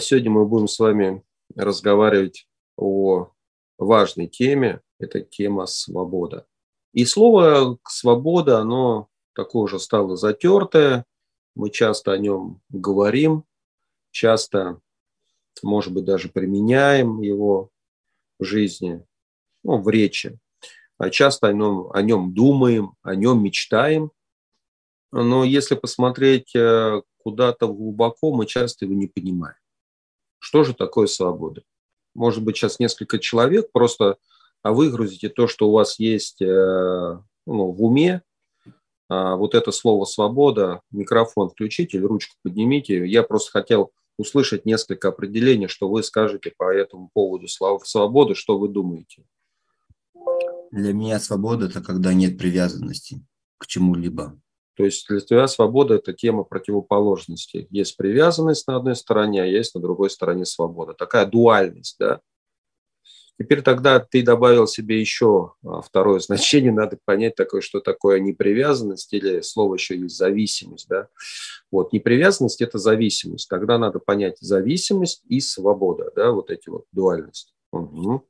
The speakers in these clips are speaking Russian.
Сегодня мы будем с вами разговаривать о важной теме. Это тема свобода. И слово «свобода», оно такое уже стало затертое. Мы часто о нем говорим, часто, может быть, даже применяем его в жизни, ну, в речи. А часто о нем, о нем думаем, о нем мечтаем. Но если посмотреть э, куда-то глубоко, мы часто его не понимаем. Что же такое свобода? Может быть, сейчас несколько человек просто а выгрузите то, что у вас есть э, ну, в уме, а вот это слово «свобода», микрофон включите или ручку поднимите. Я просто хотел услышать несколько определений, что вы скажете по этому поводу слова «свобода», что вы думаете. Для меня свобода – это когда нет привязанности к чему-либо. То есть для тебя свобода – это тема противоположности. Есть привязанность на одной стороне, а есть на другой стороне свобода. Такая дуальность, да? Теперь тогда ты добавил себе еще а, второе значение, надо понять такое, что такое непривязанность или слово еще есть зависимость. Да? Вот непривязанность – это зависимость. Тогда надо понять зависимость и свобода, да, вот эти вот дуальности. Угу.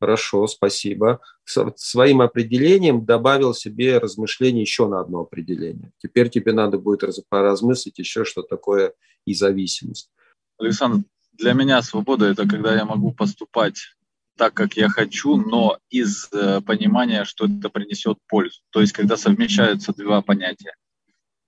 Хорошо, спасибо. Своим определением добавил себе размышление еще на одно определение. Теперь тебе надо будет поразмыслить еще, что такое и зависимость. Александр, для меня свобода – это когда я могу поступать так, как я хочу, но из э, понимания, что это принесет пользу. То есть, когда совмещаются два понятия.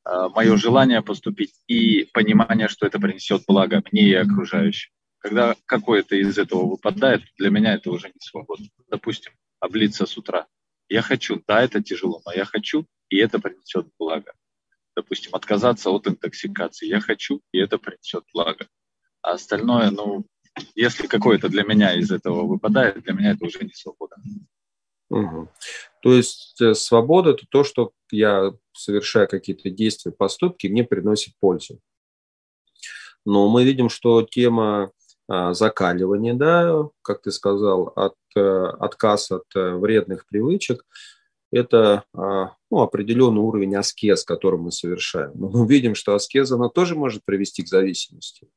Э, мое желание поступить и понимание, что это принесет благо мне и окружающим. Когда какое-то из этого выпадает, для меня это уже не свобода. Допустим, облиться с утра. Я хочу, да, это тяжело, но я хочу, и это принесет благо. Допустим, отказаться от интоксикации. Я хочу, и это принесет благо. А остальное, ну, если какое-то для меня из этого выпадает, для меня это уже не свобода. Угу. То есть э, свобода – это то, что я совершаю какие-то действия, поступки, мне приносит пользу. Но мы видим, что тема закаливание, да, как ты сказал, от, э, отказ от э, вредных привычек, это а, ну, определенный уровень аскез, который мы совершаем. Но мы видим, что аскеза, она тоже может привести к зависимости.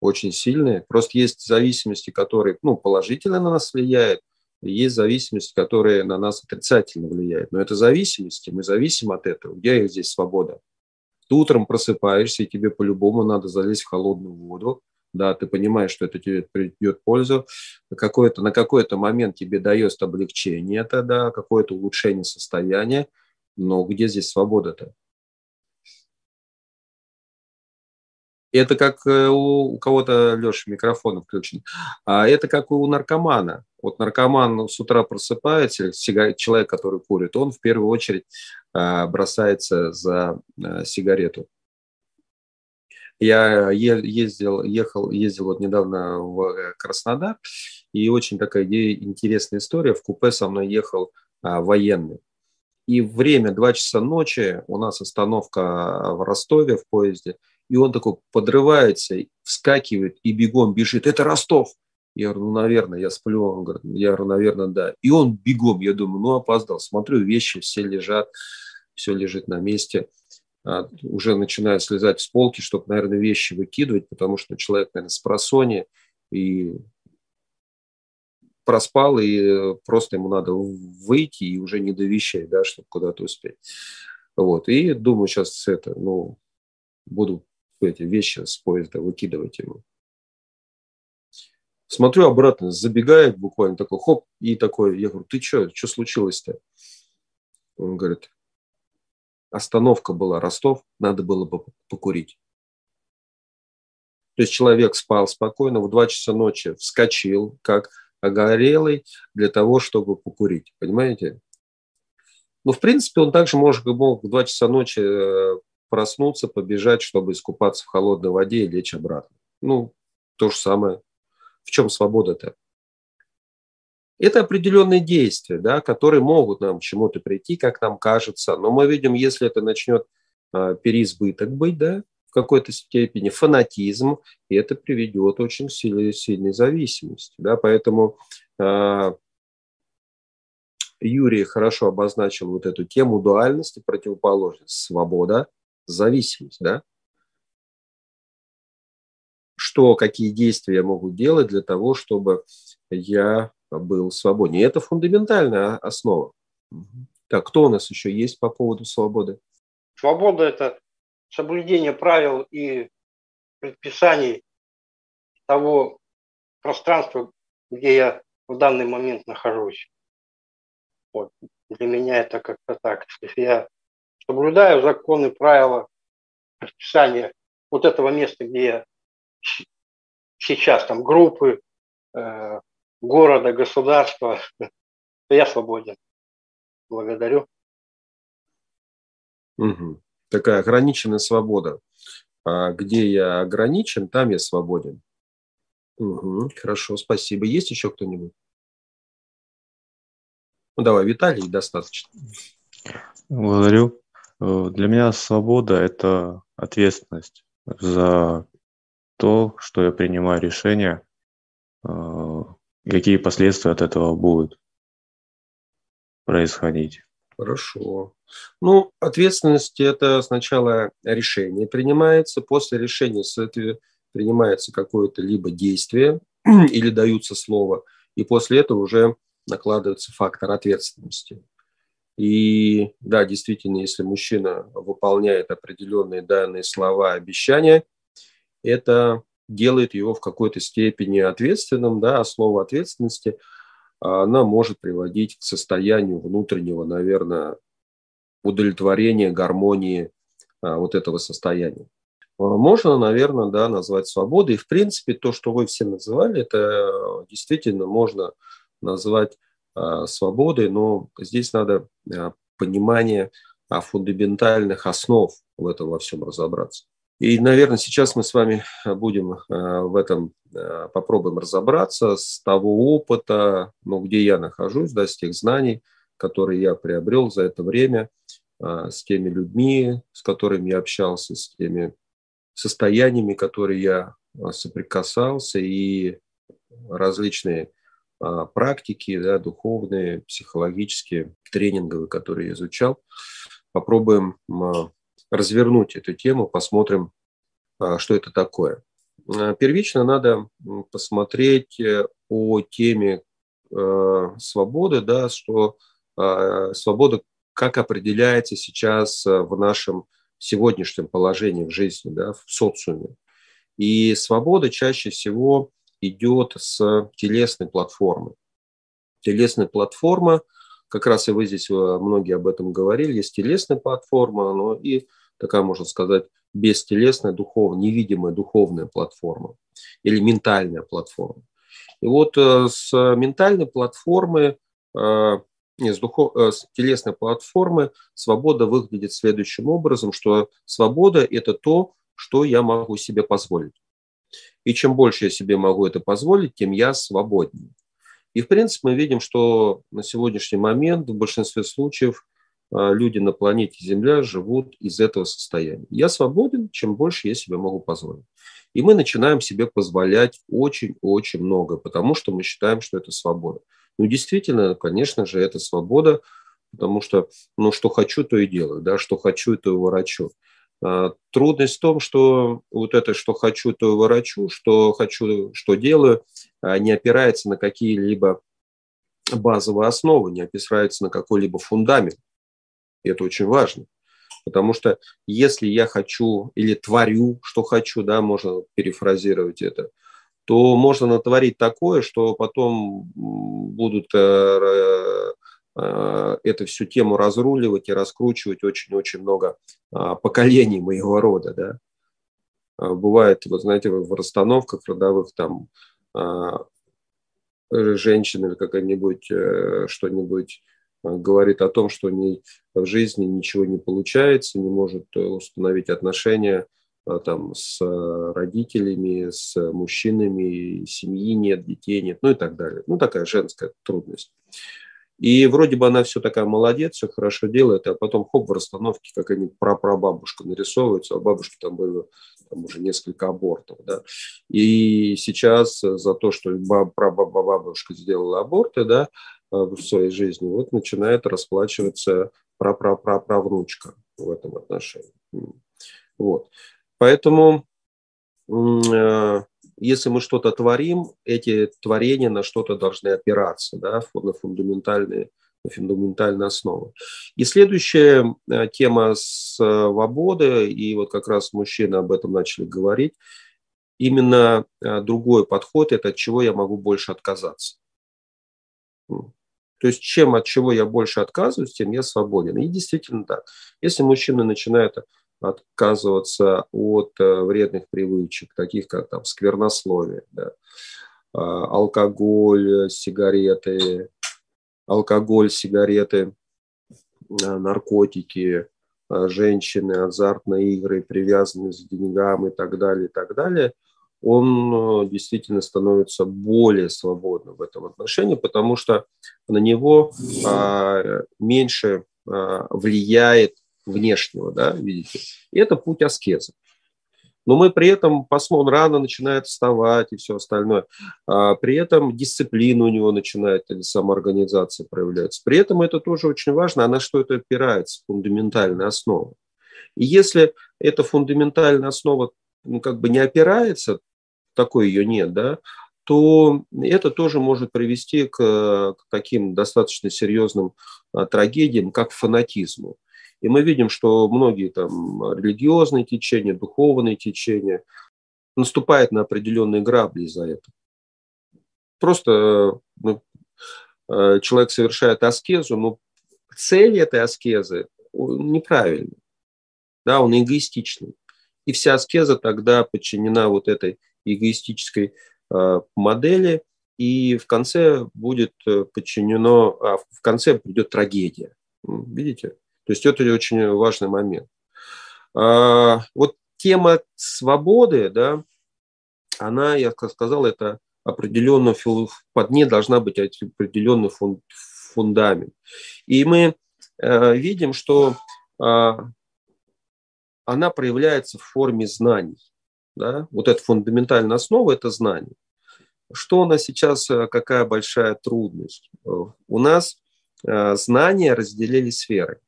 Очень сильные. Просто есть зависимости, которые ну, положительно на нас влияют, и есть зависимости, которые на нас отрицательно влияют. Но это зависимости, мы зависим от этого. Где здесь свобода? Ты утром просыпаешься, и тебе по-любому надо залезть в холодную воду, да, ты понимаешь, что это тебе придет пользу, какое-то, на какой-то момент тебе дает облегчение это, да, какое-то улучшение состояния, но где здесь свобода-то? Это как э, у, у кого-то, Леша, микрофон включен. А это как у наркомана. Вот наркоман с утра просыпается, человек, который курит, он в первую очередь а, бросается за а, сигарету. Я ездил, ехал, ездил вот недавно в э, Краснодар, и очень такая интересная история. В купе со мной ехал а, военный. И время 2 часа ночи, у нас остановка в Ростове в поезде, и он такой подрывается, вскакивает и бегом бежит. Это Ростов! Я говорю, ну, наверное, я сплю. Он говорит, я говорю, наверное, да. И он бегом, я думаю, ну, опоздал. Смотрю, вещи все лежат, все лежит на месте. А, уже начинают слезать с полки, чтобы, наверное, вещи выкидывать, потому что человек, наверное, с просони и проспал, и просто ему надо выйти и уже не до вещей, да, чтобы куда-то успеть. Вот. И думаю, сейчас это, ну, буду эти вещи с поезда выкидывать ему. Смотрю обратно, забегает буквально такой, хоп, и такой, я говорю, ты что, что случилось-то? Он говорит, остановка была Ростов, надо было бы покурить. То есть человек спал спокойно, в 2 часа ночи вскочил, как огорелый, для того, чтобы покурить. Понимаете? Ну, в принципе, он также может, мог в 2 часа ночи э, проснуться, побежать, чтобы искупаться в холодной воде и лечь обратно. Ну, то же самое. В чем свобода-то? Это определенные действия, да, которые могут нам к чему-то прийти, как нам кажется. Но мы видим, если это начнет а, переизбыток быть, да, в какой-то степени фанатизм, и это приведет очень сильной, сильной зависимости. Да, поэтому э, Юрий хорошо обозначил вот эту тему дуальности, противоположность, свобода, зависимость. Да? что, какие действия я могу делать для того, чтобы я был свободнее. Это фундаментальная основа. Так, кто у нас еще есть по поводу свободы? Свобода – это соблюдение правил и предписаний того пространства, где я в данный момент нахожусь. Вот. Для меня это как-то так. Если я соблюдаю законы, правила, предписания вот этого места, где я сейчас, там, группы, э, города, государства, то я свободен. Благодарю. Угу. Такая ограниченная свобода. А где я ограничен, там я свободен. Угу. Хорошо, спасибо. Есть еще кто-нибудь? Ну, давай, Виталий, достаточно. Благодарю. Э, для меня свобода – это ответственность за то, что я принимаю решения, какие последствия от этого будут происходить. Хорошо. Ну, ответственность – это сначала решение принимается, после решения принимается какое-то либо действие или даются слова, и после этого уже накладывается фактор ответственности. И да, действительно, если мужчина выполняет определенные данные слова, обещания, это делает его в какой-то степени ответственным, да, а слово ответственности, она может приводить к состоянию внутреннего, наверное, удовлетворения, гармонии а, вот этого состояния. А, можно, наверное, да, назвать свободой. И, в принципе, то, что вы все называли, это действительно можно назвать а, свободой, но здесь надо понимание фундаментальных основ в этом во всем разобраться. И, наверное, сейчас мы с вами будем в этом попробуем разобраться с того опыта, ну, где я нахожусь, да, с тех знаний, которые я приобрел за это время, с теми людьми, с которыми я общался, с теми состояниями, которые я соприкасался, и различные практики, да, духовные, психологические, тренинговые, которые я изучал. Попробуем развернуть эту тему, посмотрим, а, что это такое. А, первично надо посмотреть э, о теме э, свободы, да, что а, свобода как определяется сейчас э, в нашем сегодняшнем положении в жизни, да, в социуме. И свобода чаще всего идет с телесной платформы. Телесная платформа, как раз и вы здесь многие об этом говорили, есть телесная платформа, но и такая, можно сказать, бестелесная, духовная, невидимая духовная платформа или ментальная платформа. И вот э, с ментальной платформы, э, с, духов, э, с телесной платформы свобода выглядит следующим образом, что свобода – это то, что я могу себе позволить. И чем больше я себе могу это позволить, тем я свободнее. И, в принципе, мы видим, что на сегодняшний момент в большинстве случаев люди на планете Земля живут из этого состояния. Я свободен, чем больше я себе могу позволить. И мы начинаем себе позволять очень-очень много, потому что мы считаем, что это свобода. Ну, действительно, конечно же, это свобода, потому что, ну, что хочу, то и делаю, да, что хочу, то и ворочу. А, трудность в том, что вот это, что хочу, то и ворочу, что хочу, что делаю, а, не опирается на какие-либо базовые основы, не опирается на какой-либо фундамент. И это очень важно. Потому что если я хочу или творю, что хочу, да, можно перефразировать это, то можно натворить такое, что потом будут э, э, эту всю тему разруливать и раскручивать очень-очень много а, поколений моего рода, да. А, бывает, вот знаете, в расстановках родовых там а, женщины какая-нибудь э, что-нибудь Э, говорит о том, что не, в жизни ничего не получается, не может э, установить отношения э, там, с родителями, с мужчинами, семьи нет, детей нет, ну и так далее. Ну, такая женская трудность. И вроде бы она все такая молодец, все хорошо делает, а потом хоп, в расстановке какая-нибудь прапрабабушка нарисовывается, а бабушки там было там уже несколько абортов. Да? И сейчас за то, что прабабушка сделала аборты, да, Э, в своей жизни, вот начинает расплачиваться прапраправнучка в этом отношении. Вот. Поэтому э, если мы что-то творим, эти творения на что-то должны опираться, да, на фундаментальные, фундаментальные основы. И следующая э, тема свободы, и вот как раз мужчины об этом начали говорить, именно э, другой подход – это от чего я могу больше отказаться. То есть чем от чего я больше отказываюсь, тем я свободен. И действительно так. Если мужчина начинает отказываться от э, вредных привычек, таких как там сквернословие, да, а, алкоголь, сигареты, алкоголь, сигареты, а, наркотики, женщины, азартные игры, привязанность к деньгам и так далее, и так далее, он э, действительно становится более свободным в этом отношении, потому что на него меньше влияет внешнего, да, видите. И это путь аскеза. Но мы при этом, посмотрим, рано начинает вставать и все остальное. А при этом дисциплина у него начинает, или самоорганизация проявляется. При этом это тоже очень важно, а на что это опирается, фундаментальная основа. И если эта фундаментальная основа ну, как бы не опирается, такой ее нет, да, то это тоже может привести к, таким достаточно серьезным а, трагедиям, как фанатизму. И мы видим, что многие там религиозные течения, духовные течения наступают на определенные грабли из-за этого. Просто ну, э, человек совершает аскезу, но цель этой аскезы неправильная. Да, он эгоистичный. И вся аскеза тогда подчинена вот этой эгоистической э, модели, и в конце будет э, подчинено, а в конце придет трагедия. Видите? То есть это очень важный момент. А, вот тема свободы, да, она, я сказал, это определенно, под ней должна быть определенный фундамент. И мы э, видим, что а, она проявляется в форме знаний. Да? Вот эта фундаментальная основа – это знание. Что у нас сейчас, э, какая большая трудность? У нас э, знания разделили сферы.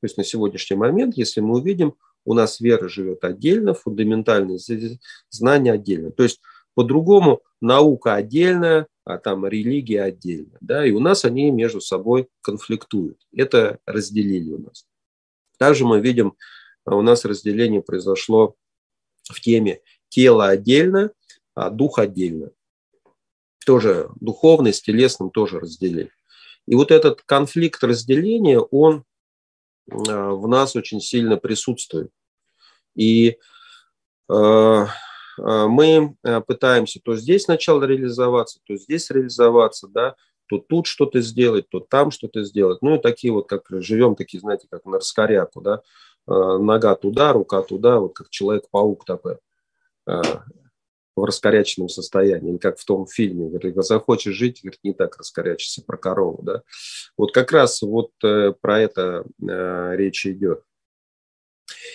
То есть на сегодняшний момент, если мы увидим, у нас вера живет отдельно, фундаментальные знания отдельно. То есть по-другому наука отдельная, а там религия отдельно. Да, и у нас они между собой конфликтуют. Это разделили у нас. Также мы видим, у нас разделение произошло в теме тело отдельно, а дух отдельно. Тоже духовный с телесным тоже разделили. И вот этот конфликт разделения, он Э, в нас очень сильно присутствует. И э, э, мы пытаемся то здесь сначала реализоваться, то здесь реализоваться, да, то тут что-то сделать, то там что-то сделать. Ну и такие вот, как живем, такие, знаете, как на раскоряку, да, нога туда, рука туда, вот как Человек-паук такой в раскоряченном состоянии, как в том фильме, говорит, захочешь жить, говорит, не так раскорячишься про корову, да. Вот как раз вот э, про это э, речь идет.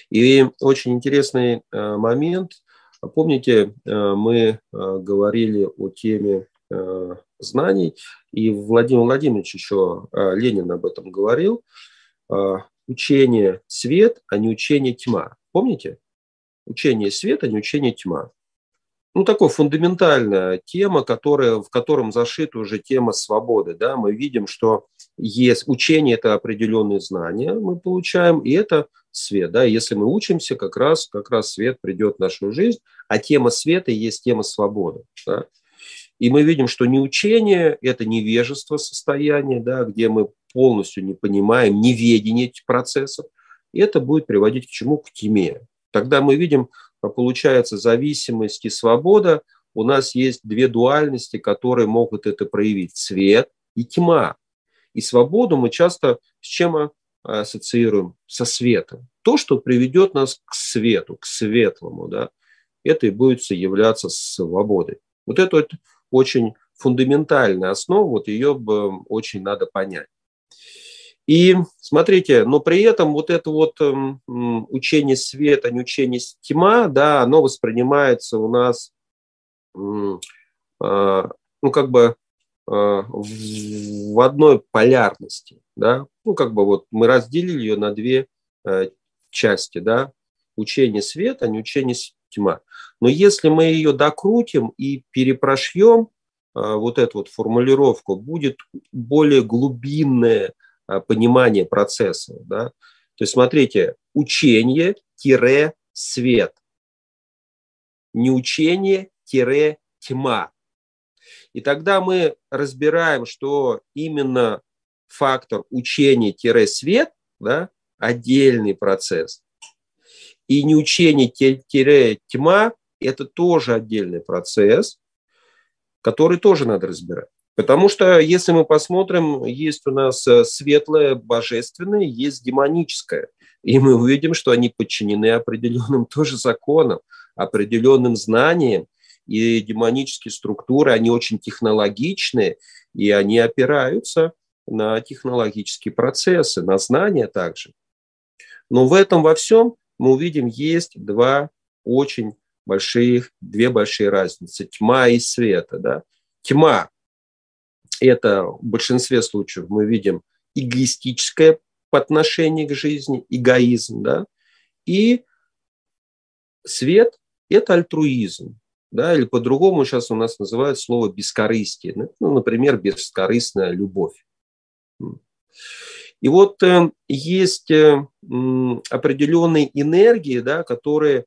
И очень интересный э, момент. Помните, мы говорили о теме знаний, и Владимир Владимирович еще Ленин об этом говорил. Учение свет, а не учение тьма. Помните? Учение свет, а не учение тьма ну, такая фундаментальная тема, которая, в котором зашита уже тема свободы. Да? Мы видим, что есть учение – это определенные знания мы получаем, и это свет. Да? Если мы учимся, как раз, как раз свет придет в нашу жизнь, а тема света есть тема свободы. Да? И мы видим, что не учение – это невежество состояние, да, где мы полностью не понимаем неведение этих процессов. И это будет приводить к чему? К тьме. Тогда мы видим, получается зависимость и свобода, у нас есть две дуальности, которые могут это проявить. Свет и тьма. И свободу мы часто с чем ассоциируем? Со светом. То, что приведет нас к свету, к светлому, да, это и будет являться свободой. Вот это вот очень фундаментальная основа, вот ее бы очень надо понять. И смотрите, но при этом вот это вот эм, учение света, не учение тьма, да, оно воспринимается у нас, а, ну, как бы а, в одной полярности, да, ну, как бы вот мы разделили ее на две э, части, да, учение света, не учение тьма. Но если мы ее докрутим и перепрошьем, вот эту вот формулировку, будет более глубинное понимание процесса. Да? То есть смотрите, учение-свет. Не учение-тьма. И тогда мы разбираем, что именно фактор учения-свет да, отдельный процесс. И не учение-тьма – это тоже отдельный процесс, который тоже надо разбирать. Потому что, если мы посмотрим, есть у нас э, светлое, божественное, есть демоническое. И мы увидим, что они подчинены определенным тоже законам, определенным знаниям. И демонические структуры, они очень технологичные, и они опираются на технологические процессы, на знания также. Но в этом во всем мы увидим, есть два очень больших, две большие разницы. Тьма и света. Да? Тьма это в большинстве случаев мы видим эгоистическое по отношению к жизни, эгоизм, да, и свет – это альтруизм, да, или по-другому сейчас у нас называют слово бескорыстие, ну, например, бескорыстная любовь. И вот э, есть э, определенные энергии, да, которые,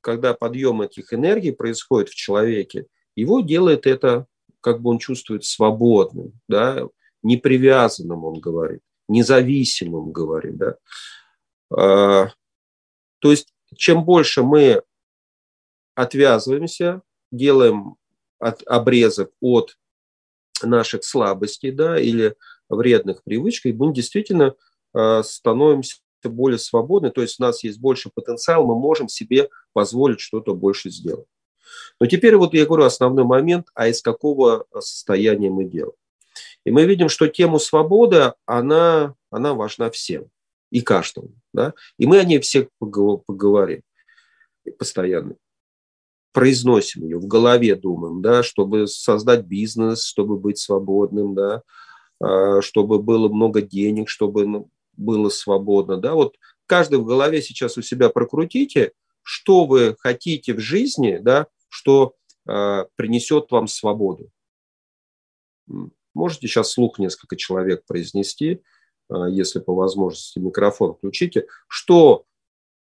когда подъем этих энергий происходит в человеке, его делает это как бы он чувствует свободным, да, непривязанным, он говорит, независимым, говорит. Да. А, то есть чем больше мы отвязываемся, делаем от, обрезок от наших слабостей да, или вредных привычек, мы действительно а, становимся более свободны, то есть у нас есть больше потенциал, мы можем себе позволить что-то больше сделать. Но теперь вот я говорю основной момент, а из какого состояния мы делаем. И мы видим, что тему свободы, она, она важна всем и каждому. Да? И мы о ней все поговорим постоянно. Произносим ее, в голове думаем, да, чтобы создать бизнес, чтобы быть свободным, да, а, чтобы было много денег, чтобы было свободно. Да? Вот каждый в голове сейчас у себя прокрутите, что вы хотите в жизни, да, что э, принесет вам свободу. Можете сейчас слух несколько человек произнести, э, если по возможности микрофон включите, что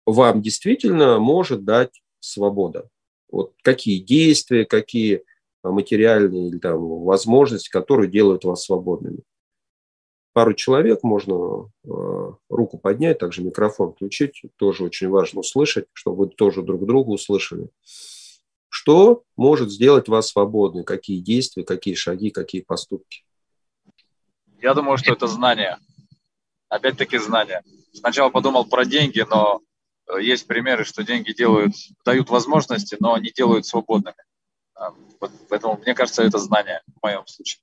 вам действительно может дать свобода. Вот какие действия, какие материальные или там, возможности, которые делают вас свободными. Пару человек можно э, руку поднять, также микрофон включить, тоже очень важно услышать, чтобы вы тоже друг друга услышали. Что может сделать вас свободной? Какие действия, какие шаги, какие поступки? Я думаю, что это знание. Опять-таки знание. Сначала подумал про деньги, но э, есть примеры, что деньги делают, дают возможности, но не делают свободными. А, поэтому мне кажется, это знание в моем случае.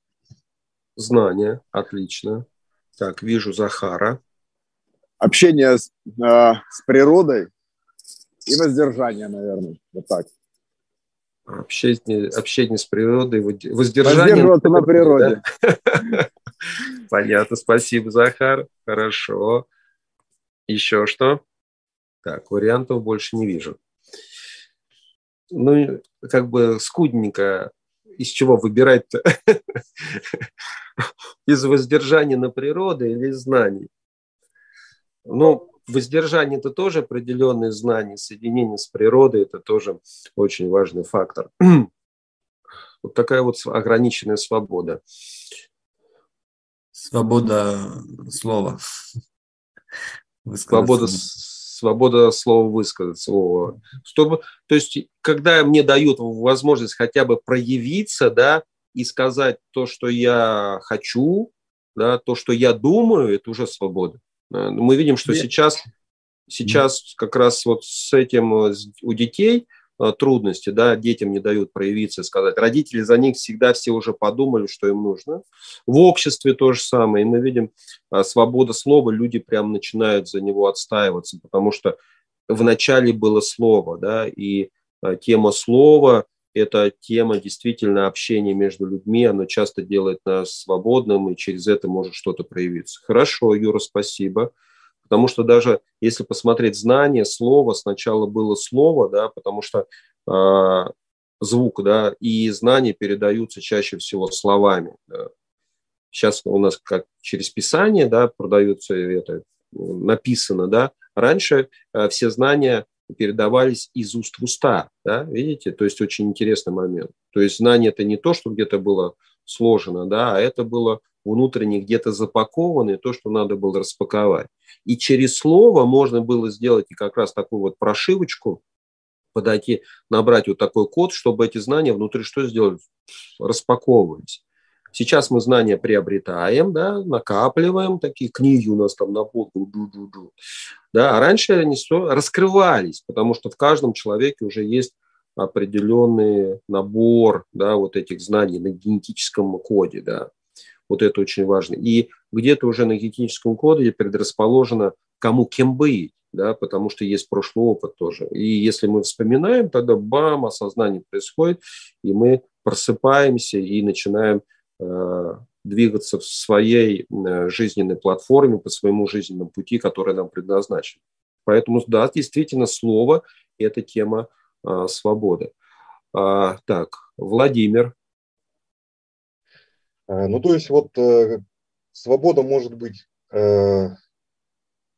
Знание, отлично. Так, вижу Захара. Общение с, э, с природой и воздержание, наверное, вот так общение, общение с природой, воздержание. Воздерживаться на природе. Понятно, спасибо, Захар. Хорошо. Еще что? Так, вариантов больше не вижу. Ну, как бы скудненько. Из чего выбирать-то? Из воздержания на природу или из знаний? Ну, воздержание – это тоже определенные знания, соединение с природой – это тоже очень важный фактор. Вот такая вот ограниченная свобода. Свобода слова. Свобода, свобода слова высказаться. Чтобы, то есть, когда мне дают возможность хотя бы проявиться, да, и сказать то, что я хочу, да, то, что я думаю, это уже свобода. Мы видим, что сейчас, сейчас как раз вот с этим э, у детей трудности, да, детям не дают проявиться сказать. Родители за них всегда все уже подумали, что им нужно. В обществе то же самое. И мы видим свобода слова, люди прям начинают за него отстаиваться, потому что вначале было слово, да, и тема слова – эта тема действительно общения между людьми, она часто делает нас свободным, и через это может что-то проявиться. Хорошо, Юра, спасибо. Потому что даже если посмотреть знание, слово, сначала было слово, да, потому что э, звук, да, и знания передаются чаще всего словами. Да. Сейчас у нас как через Писание, да, продается это, написано, да. Раньше э, все знания передавались из уст в уста, да, видите? То есть очень интересный момент. То есть знание – это не то, что где-то было сложено, да, а это было внутренне где-то запаковано, и то, что надо было распаковать. И через слово можно было сделать и как раз такую вот прошивочку, подойти, набрать вот такой код, чтобы эти знания внутри что сделать? Распаковывались. Сейчас мы знания приобретаем, да, накапливаем, такие книги у нас там на полку, да, а раньше они раскрывались, потому что в каждом человеке уже есть определенный набор, да, вот этих знаний на генетическом коде, да, вот это очень важно. И где-то уже на генетическом коде предрасположено, кому кем быть, да, потому что есть прошлый опыт тоже. И если мы вспоминаем, тогда бам, осознание происходит, и мы просыпаемся и начинаем Э, двигаться в своей э, жизненной платформе, по своему жизненному пути, который нам предназначен. Поэтому, да, действительно, слово – это тема а, свободы. А, так, Владимир. Ну, то есть вот э, свобода может быть, э,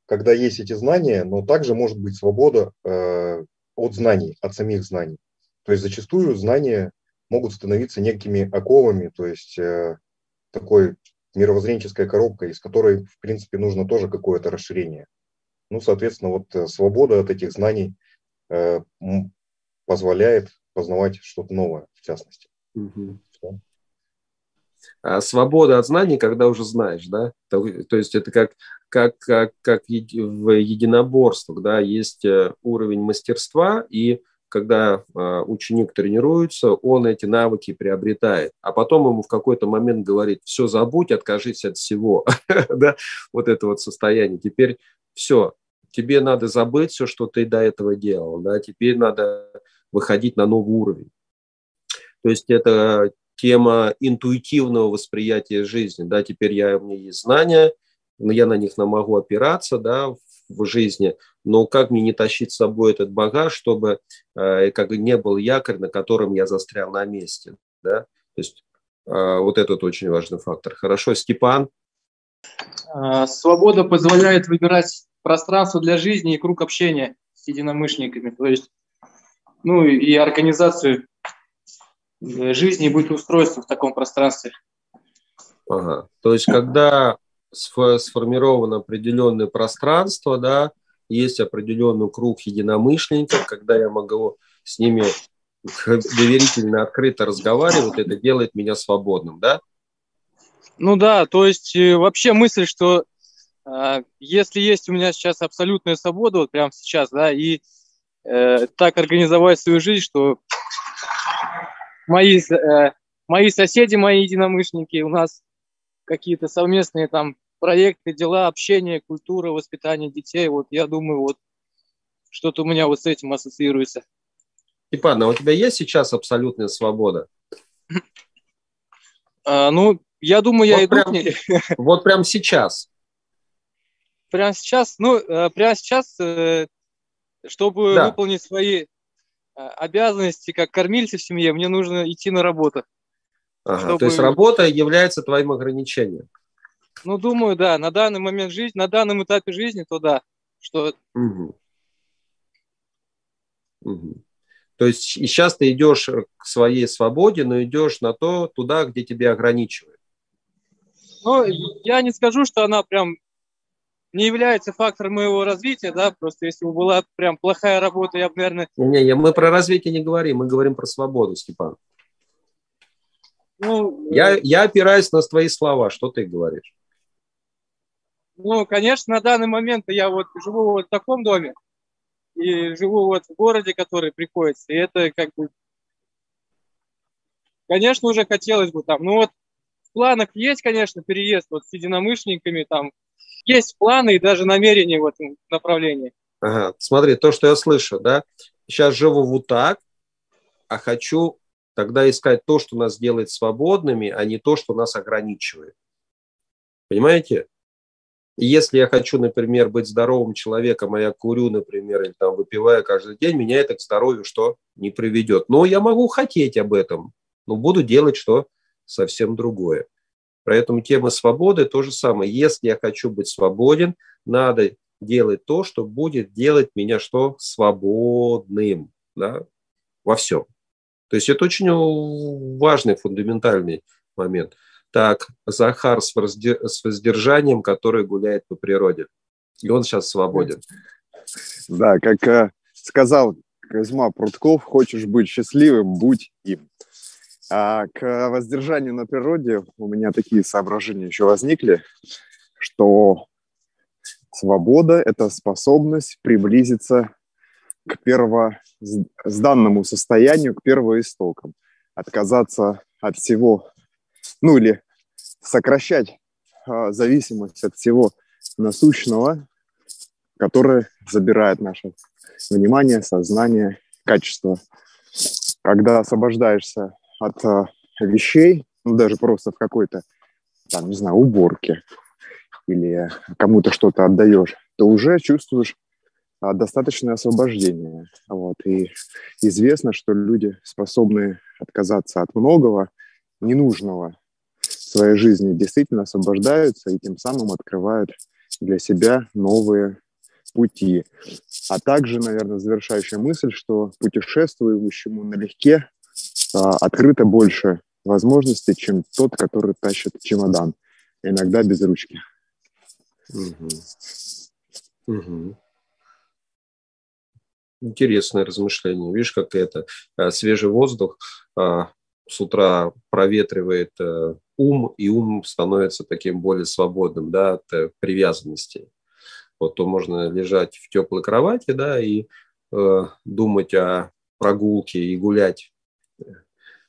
когда есть эти знания, но также может быть свобода э, от знаний, от самих знаний. То есть зачастую знания могут становиться некими оковами, то есть э, такой мировоззренческой коробкой, из которой, в принципе, нужно тоже какое-то расширение. Ну, соответственно, вот э, свобода от этих знаний э, позволяет познавать что-то новое, в частности. Угу. А свобода от знаний, когда уже знаешь, да? То, то есть это как, как, как, как в единоборствах, да, есть э, уровень мастерства и когда а, ученик тренируется, он эти навыки приобретает, а потом ему в какой-то момент говорит, все забудь, откажись от всего, да, вот это вот состояние. Теперь все, тебе надо забыть все, что ты до этого делал, да, теперь надо выходить на новый уровень. То есть это тема интуитивного восприятия жизни, да, теперь я, у меня есть знания, но я на них могу опираться, да, в жизни, но как мне не тащить с собой этот багаж, чтобы э, как не был якорь, на котором я застрял на месте, да? То есть э, вот этот очень важный фактор. Хорошо, Степан? А, свобода позволяет выбирать пространство для жизни и круг общения с единомышленниками, то есть, ну и организацию э, жизни и быть устройством в таком пространстве. Ага. То есть, когда сформировано определенное пространство, да, есть определенный круг единомышленников, когда я могу с ними доверительно, открыто разговаривать, это делает меня свободным, да? Ну да, то есть э, вообще мысль, что э, если есть у меня сейчас абсолютная свобода, вот прямо сейчас, да, и э, так организовать свою жизнь, что мои, э, мои соседи, мои единомышленники, у нас какие-то совместные там проекты, дела, общение, культура, воспитание детей. Вот я думаю, вот что-то у меня вот с этим ассоциируется. Степан, а у тебя есть сейчас абсолютная свобода? А, ну, я думаю, вот я прям, иду Вот прямо сейчас. Прямо сейчас, ну, э, прямо сейчас, э, чтобы да. выполнить свои э, обязанности как кормильцы в семье, мне нужно идти на работу. Ага, чтобы... То есть работа является твоим ограничением. Ну, думаю, да, на данный момент жизни, на данном этапе жизни, то да, что... Угу. Угу. То есть сейчас ты идешь к своей свободе, но идешь на то, туда, где тебя ограничивают. Ну, я не скажу, что она прям не является фактором моего развития, да, просто если бы была прям плохая работа, я бы, наверное... Не, не, мы про развитие не говорим, мы говорим про свободу, Степан. Ну, я, я опираюсь на твои слова, что ты говоришь? Ну, конечно, на данный момент я вот живу вот в таком доме и живу вот в городе, который приходится. И это как бы, конечно, уже хотелось бы там. Ну вот в планах есть, конечно, переезд вот с единомышленниками, там есть планы и даже намерения в этом направлении. Ага, смотри, то, что я слышу, да, сейчас живу вот так, а хочу тогда искать то, что нас делает свободными, а не то, что нас ограничивает. Понимаете? Если я хочу, например, быть здоровым человеком, а я курю, например, или там выпиваю каждый день, меня это к здоровью что не приведет. Но я могу хотеть об этом, но буду делать что совсем другое. Поэтому тема свободы то же самое. Если я хочу быть свободен, надо делать то, что будет делать меня что? Свободным да? во всем. То есть это очень важный, фундаментальный момент. Так, Захар с воздержанием, который гуляет по природе. И он сейчас свободен. Да, как э, сказал Козьма Прутков, хочешь быть счастливым, будь им. А к воздержанию на природе у меня такие соображения еще возникли, что свобода – это способность приблизиться к первозданному состоянию, к первоистокам, отказаться от всего, ну или сокращать а, зависимость от всего насущного, которое забирает наше внимание, сознание, качество. Когда освобождаешься от а, вещей, ну, даже просто в какой-то, там, не знаю, уборке или кому-то что-то отдаешь, то уже чувствуешь а, достаточное освобождение. Вот. И известно, что люди способны отказаться от многого ненужного в своей жизни, действительно освобождаются и тем самым открывают для себя новые пути. А также, наверное, завершающая мысль, что путешествующему налегке открыто больше возможностей, чем тот, который тащит чемодан, иногда без ручки. Угу. Угу. Интересное размышление. Видишь, как это а, свежий воздух а, с утра проветривает э, ум, и ум становится таким более свободным да, от э, привязанностей. Вот то можно лежать в теплой кровати, да, и э, думать о прогулке и гулять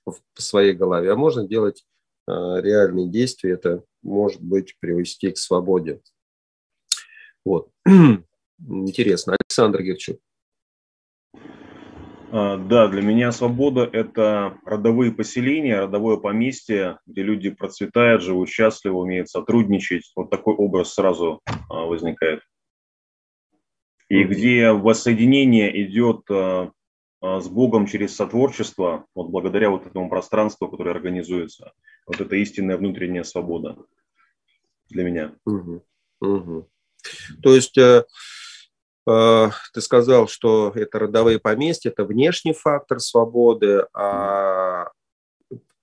в своей голове, а можно делать э, реальные действия, это может быть привести к свободе. Вот. Интересно. Александр Герчук. А, да, для меня свобода – это родовые поселения, родовое поместье, где люди процветают, живут счастливо, умеют сотрудничать. Вот такой образ сразу а, возникает. И где воссоединение идет а, с Богом через сотворчество, вот благодаря вот этому пространству, которое организуется. Вот это истинная внутренняя свобода для меня. Угу. Угу. То есть э, э, ты сказал, что это родовые поместья, это внешний фактор свободы, а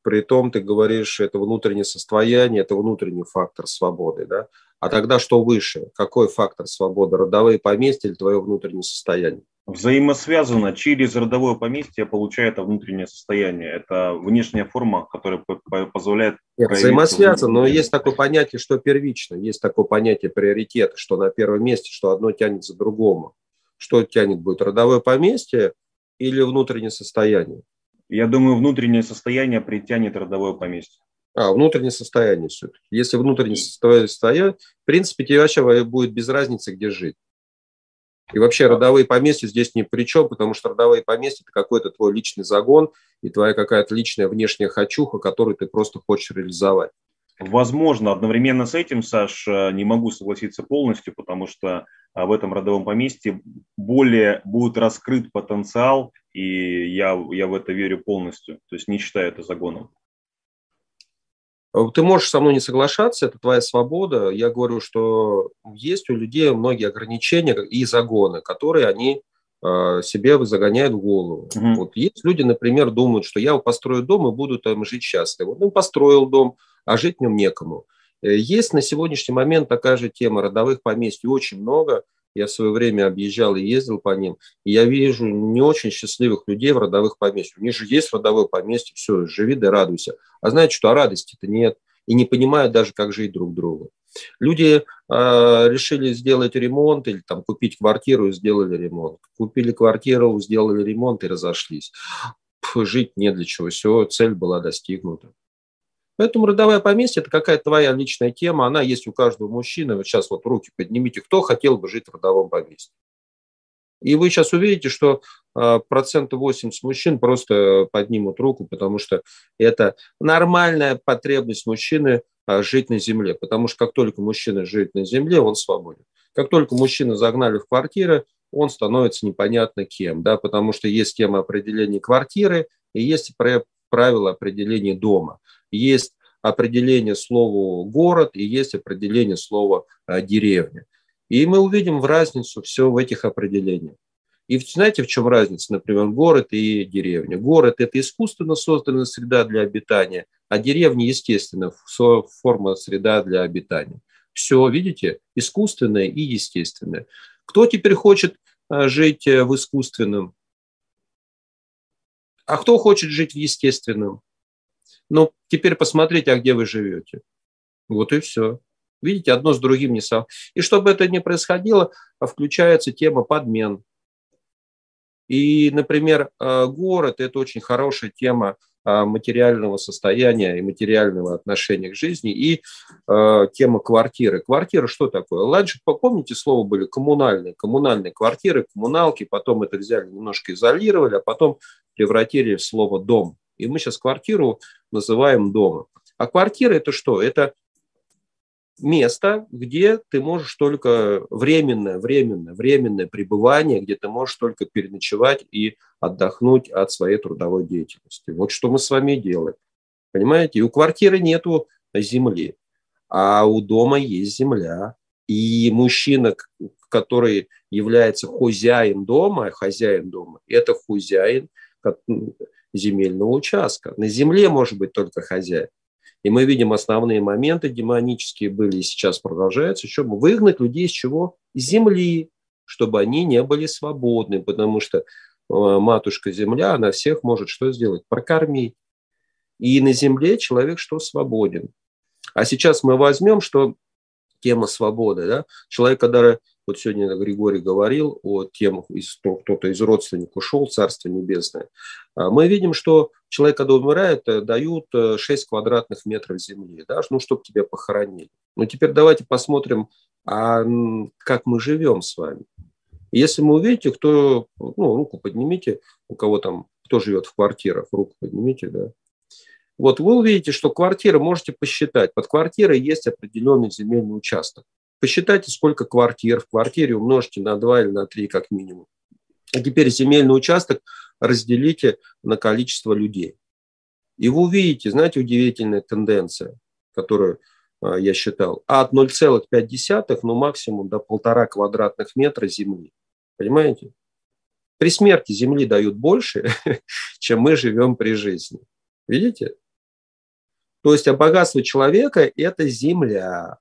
при том ты говоришь, это внутреннее состояние, это внутренний фактор свободы, да? А тогда что выше? Какой фактор свободы? Родовые поместья или твое внутреннее состояние? Взаимосвязано. Через родовое поместье получает это внутреннее состояние. Это внешняя форма, которая позволяет... Нет, взаимосвязано, но есть такое понятие, что первично. Есть такое понятие приоритета, что на первом месте, что одно тянет за другому. Что тянет будет? Родовое поместье или внутреннее состояние? Я думаю, внутреннее состояние притянет родовое поместье. А, внутреннее состояние все-таки. Если внутреннее состояние, в принципе, тебе вообще будет без разницы, где жить. И вообще родовые поместья здесь ни при чем, потому что родовые поместья – это какой-то твой личный загон и твоя какая-то личная внешняя хочуха, которую ты просто хочешь реализовать. Возможно, одновременно с этим, Саш, не могу согласиться полностью, потому что а, в этом родовом поместье более будет раскрыт потенциал, и я, я в это верю полностью, то есть не считаю это загоном. Ты можешь со мной не соглашаться, это твоя свобода. Я говорю, что есть у людей многие ограничения и загоны, которые они э, себе загоняют в голову. Угу. Вот есть люди, например, думают, что я построю дом и буду там жить счастливо. Вот он построил дом, а жить в нем некому. Э, есть на сегодняшний момент такая же тема родовых поместьй очень много – я в свое время объезжал и ездил по ним, и я вижу не очень счастливых людей в родовых поместьях. У них же есть родовое поместье, все, живи да радуйся. А знаете, что а радости-то нет, и не понимают даже, как жить друг другу. Люди э, решили сделать ремонт или там купить квартиру и сделали ремонт. Купили квартиру, сделали ремонт и разошлись. Пф, жить не для чего, все, цель была достигнута. Поэтому родовое поместье – это какая-то твоя личная тема, она есть у каждого мужчины. Вот сейчас вот руки поднимите, кто хотел бы жить в родовом поместье. И вы сейчас увидите, что а, процентов 80 мужчин просто поднимут руку, потому что это нормальная потребность мужчины а, жить на земле, потому что как только мужчина живет на земле, он свободен. Как только мужчину загнали в квартиры, он становится непонятно кем, да, потому что есть тема определения квартиры и есть правила определения дома. Есть определение слова город и есть определение слова а, деревня. И мы увидим в разницу все в этих определениях. И знаете, в чем разница, например, город и деревня? Город – это искусственно созданная среда для обитания, а деревня, естественно, форма среда для обитания. Все, видите, искусственное и естественное. Кто теперь хочет а, жить э, в искусственном? А кто хочет жить в естественном? Ну, теперь посмотрите, а где вы живете. Вот и все. Видите, одно с другим не сам. И чтобы это не происходило, включается тема подмен. И, например, э, город – это очень хорошая тема материального состояния и материального отношения к жизни, и э, тема квартиры. Квартира что такое? Раньше, помните, слово были коммунальные, коммунальные квартиры, коммуналки, потом это взяли, немножко изолировали, а потом превратили в слово «дом». И мы сейчас квартиру называем домом. А квартира – это что? Это место, где ты можешь только временное, временное, временное пребывание, где ты можешь только переночевать и отдохнуть от своей трудовой деятельности. Вот что мы с вами делаем. Понимаете? И у квартиры нету земли, а у дома есть земля. И мужчина, который является хозяин дома, хозяин дома, это хозяин земельного участка. На земле может быть только хозяин. И мы видим основные моменты демонические были и сейчас продолжаются. Еще выгнать людей из чего? Из земли, чтобы они не были свободны, потому что э, матушка земля, она всех может что сделать? Прокормить. И на земле человек что свободен. А сейчас мы возьмем, что тема свободы, да? человек, который вот сегодня Григорий говорил о темах, кто-то из родственников ушел, Царство Небесное. А мы видим, что человек, когда умирает, э, дают 6 э, квадратных метров земли, да, ну, чтобы тебя похоронили. Ну, теперь давайте посмотрим, а как мы живем с вами. Если мы увидите, кто, ну, руку поднимите, у кого там, кто живет в квартирах, руку поднимите, да. Вот вы увидите, что квартира, можете посчитать, под квартирой есть определенный земельный участок. Посчитайте, сколько квартир. В квартире умножьте на 2 или на 3 как минимум. А теперь земельный участок разделите на количество людей. И вы увидите, знаете, удивительная тенденция, которую а, я считал, от 0,5, ну максимум до полтора квадратных метра земли. Понимаете? При смерти земли дают больше, чем мы живем при жизни. Видите? То есть а богатство человека – это земля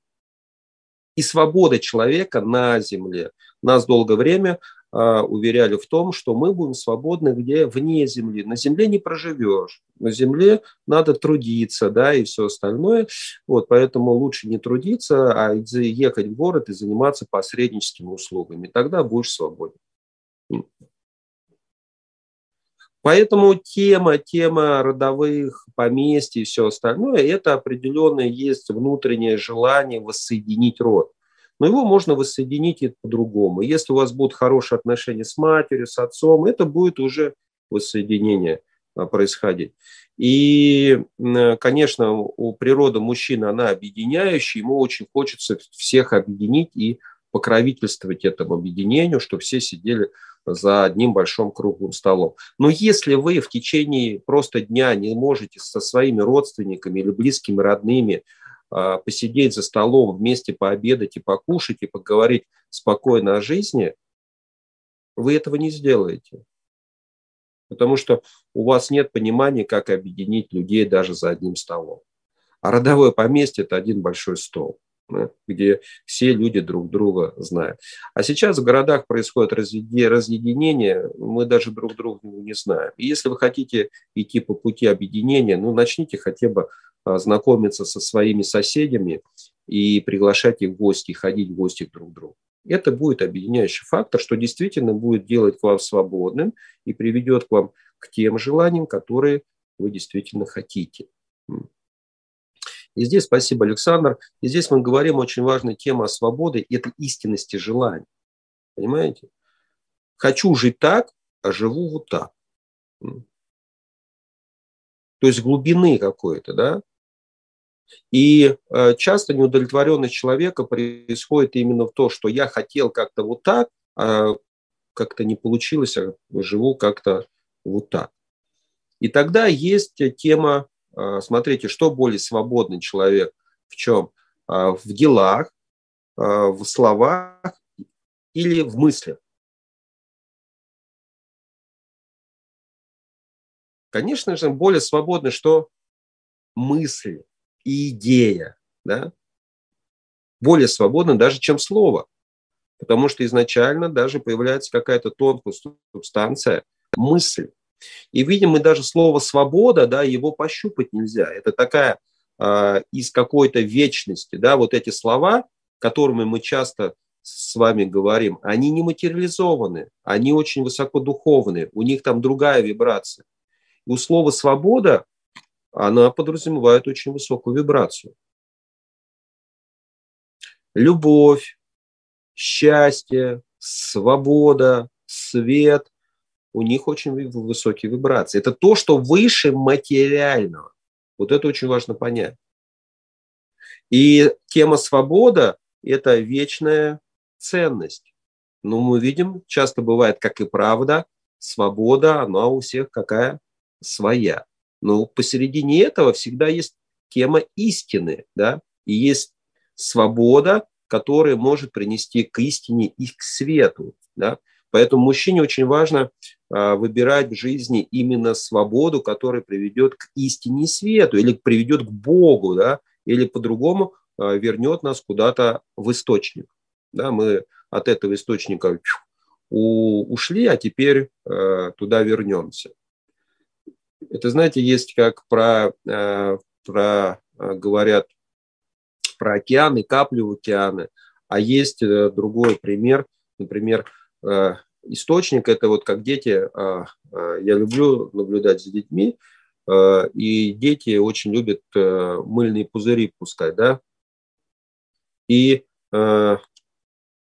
и свобода человека на земле. Нас долгое время э, уверяли в том, что мы будем свободны где вне земли. На земле не проживешь. На земле надо трудиться, да, и все остальное. Вот, поэтому лучше не трудиться, а ехать в город и заниматься посредническими услугами. Тогда будешь свободен. Поэтому тема, тема родовых поместьй и все остальное, это определенное есть внутреннее желание воссоединить род. Но его можно воссоединить и по-другому. Если у вас будут хорошие отношения с матерью, с отцом, это будет уже воссоединение а, происходить. И, конечно, у природы мужчины, она объединяющая, ему очень хочется всех объединить и покровительствовать этому объединению, чтобы все сидели за одним большим круглым столом. Но если вы в течение просто дня не можете со своими родственниками или близкими, родными а, посидеть за столом, вместе пообедать и покушать, и поговорить спокойно о жизни, вы этого не сделаете. Потому что у вас нет понимания, как объединить людей даже за одним столом. А родовое поместье – это один большой стол где все люди друг друга знают. А сейчас в городах происходит разъединение, мы даже друг друга не знаем. И если вы хотите идти по пути объединения, ну, начните хотя бы а, знакомиться со своими соседями и приглашать их в гости, ходить в гости друг к другу. Это будет объединяющий фактор, что действительно будет делать вам свободным и приведет к вам к тем желаниям, которые вы действительно хотите. И здесь спасибо, Александр. И здесь мы говорим очень важную тему о свободе, и это истинности желаний. Понимаете? Хочу жить так, а живу вот так. То есть глубины какой-то, да? И э, часто неудовлетворенность человека происходит именно в том, что я хотел как-то вот так, а как-то не получилось, а живу как-то вот так. И тогда есть тема, смотрите, что более свободный человек в чем? Э, в делах, в словах или в мыслях. Конечно же, более свободны что мысли, и идея, да, более свободно даже, чем слово. Потому что изначально даже появляется какая-то тонкая субстанция, мысль. И видим мы даже слово «свобода», да, его пощупать нельзя. Это такая э, из какой-то вечности, да, вот эти слова, которыми мы часто с вами говорим, они не материализованы, они очень высокодуховные, у них там другая вибрация. у слова «свобода» она подразумевает очень высокую вибрацию. Любовь, счастье, свобода, свет, у них очень высокие вибрации. Это то, что выше материального. Вот это очень важно понять. И тема свобода – это вечная ценность. Но мы видим, часто бывает, как и правда, свобода, она у всех какая? Своя. Но посередине этого всегда есть тема истины, да, и есть свобода, которая может принести к истине и к свету, да. Поэтому мужчине очень важно выбирать в жизни именно свободу, которая приведет к истине и свету, или приведет к Богу, да, или по-другому а, вернет нас куда-то в источник. Да, мы от этого источника ушли, а теперь а, туда вернемся. Это, знаете, есть как про, про говорят про океаны, капли в океаны, а есть э, другой пример, например, источник, это вот как дети, я люблю наблюдать за детьми, и дети очень любят мыльные пузыри пускать, да, и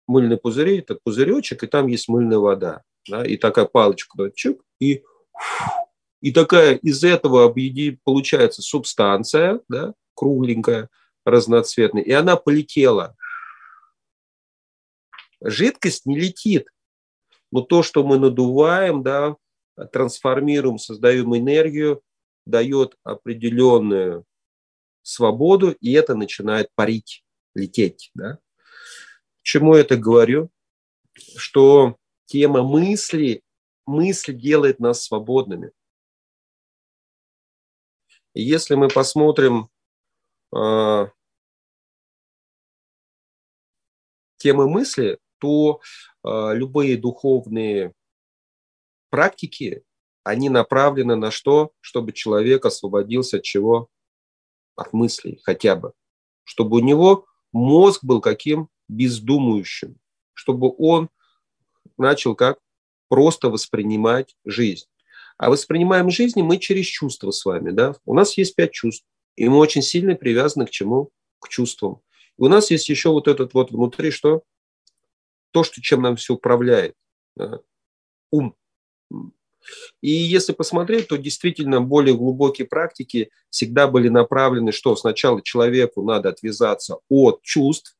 мыльные пузыри – это пузыречек, и там есть мыльная вода, да, и такая палочка, чук, и и такая из этого объеди, получается субстанция, да, кругленькая, разноцветная, и она полетела. Жидкость не летит, но то, что мы надуваем, да, трансформируем, создаем энергию, дает определенную свободу, и это начинает парить, лететь. Да? Чему я это говорю? Что тема мысли, мысль делает нас свободными. И если мы посмотрим э, темы мысли, то э, любые духовные практики, они направлены на что? Чтобы человек освободился от чего? От мыслей хотя бы. Чтобы у него мозг был каким? Бездумающим. Чтобы он начал как? Просто воспринимать жизнь. А воспринимаем жизнь мы через чувства с вами. Да? У нас есть пять чувств, и мы очень сильно привязаны к чему? К чувствам. И у нас есть еще вот этот вот внутри, что? То, что, чем нам все управляет. Да? Ум. И если посмотреть, то действительно более глубокие практики всегда были направлены, что сначала человеку надо отвязаться от чувств,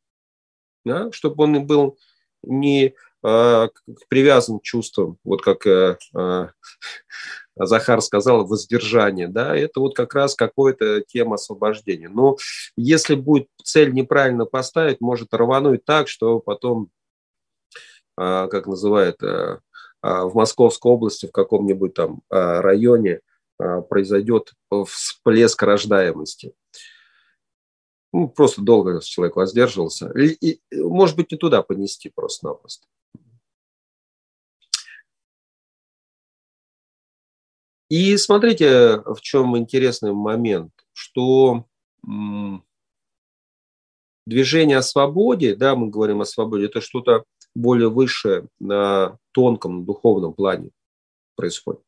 да, чтобы он был не Э, привязан к чувствам, вот как э, э, Захар сказал, воздержание, да, это вот как раз какая-то тема освобождения. Но если будет цель неправильно поставить, может рвануть так, что потом, как называют, в Московской области, в каком-нибудь там районе произойдет всплеск рождаемости. Ну, просто долго человек воздерживался. И, может быть, не туда понести просто-напросто. И смотрите, в чем интересный момент, что движение о свободе, да, мы говорим о свободе, это что-то более высшее на тонком духовном плане происходит.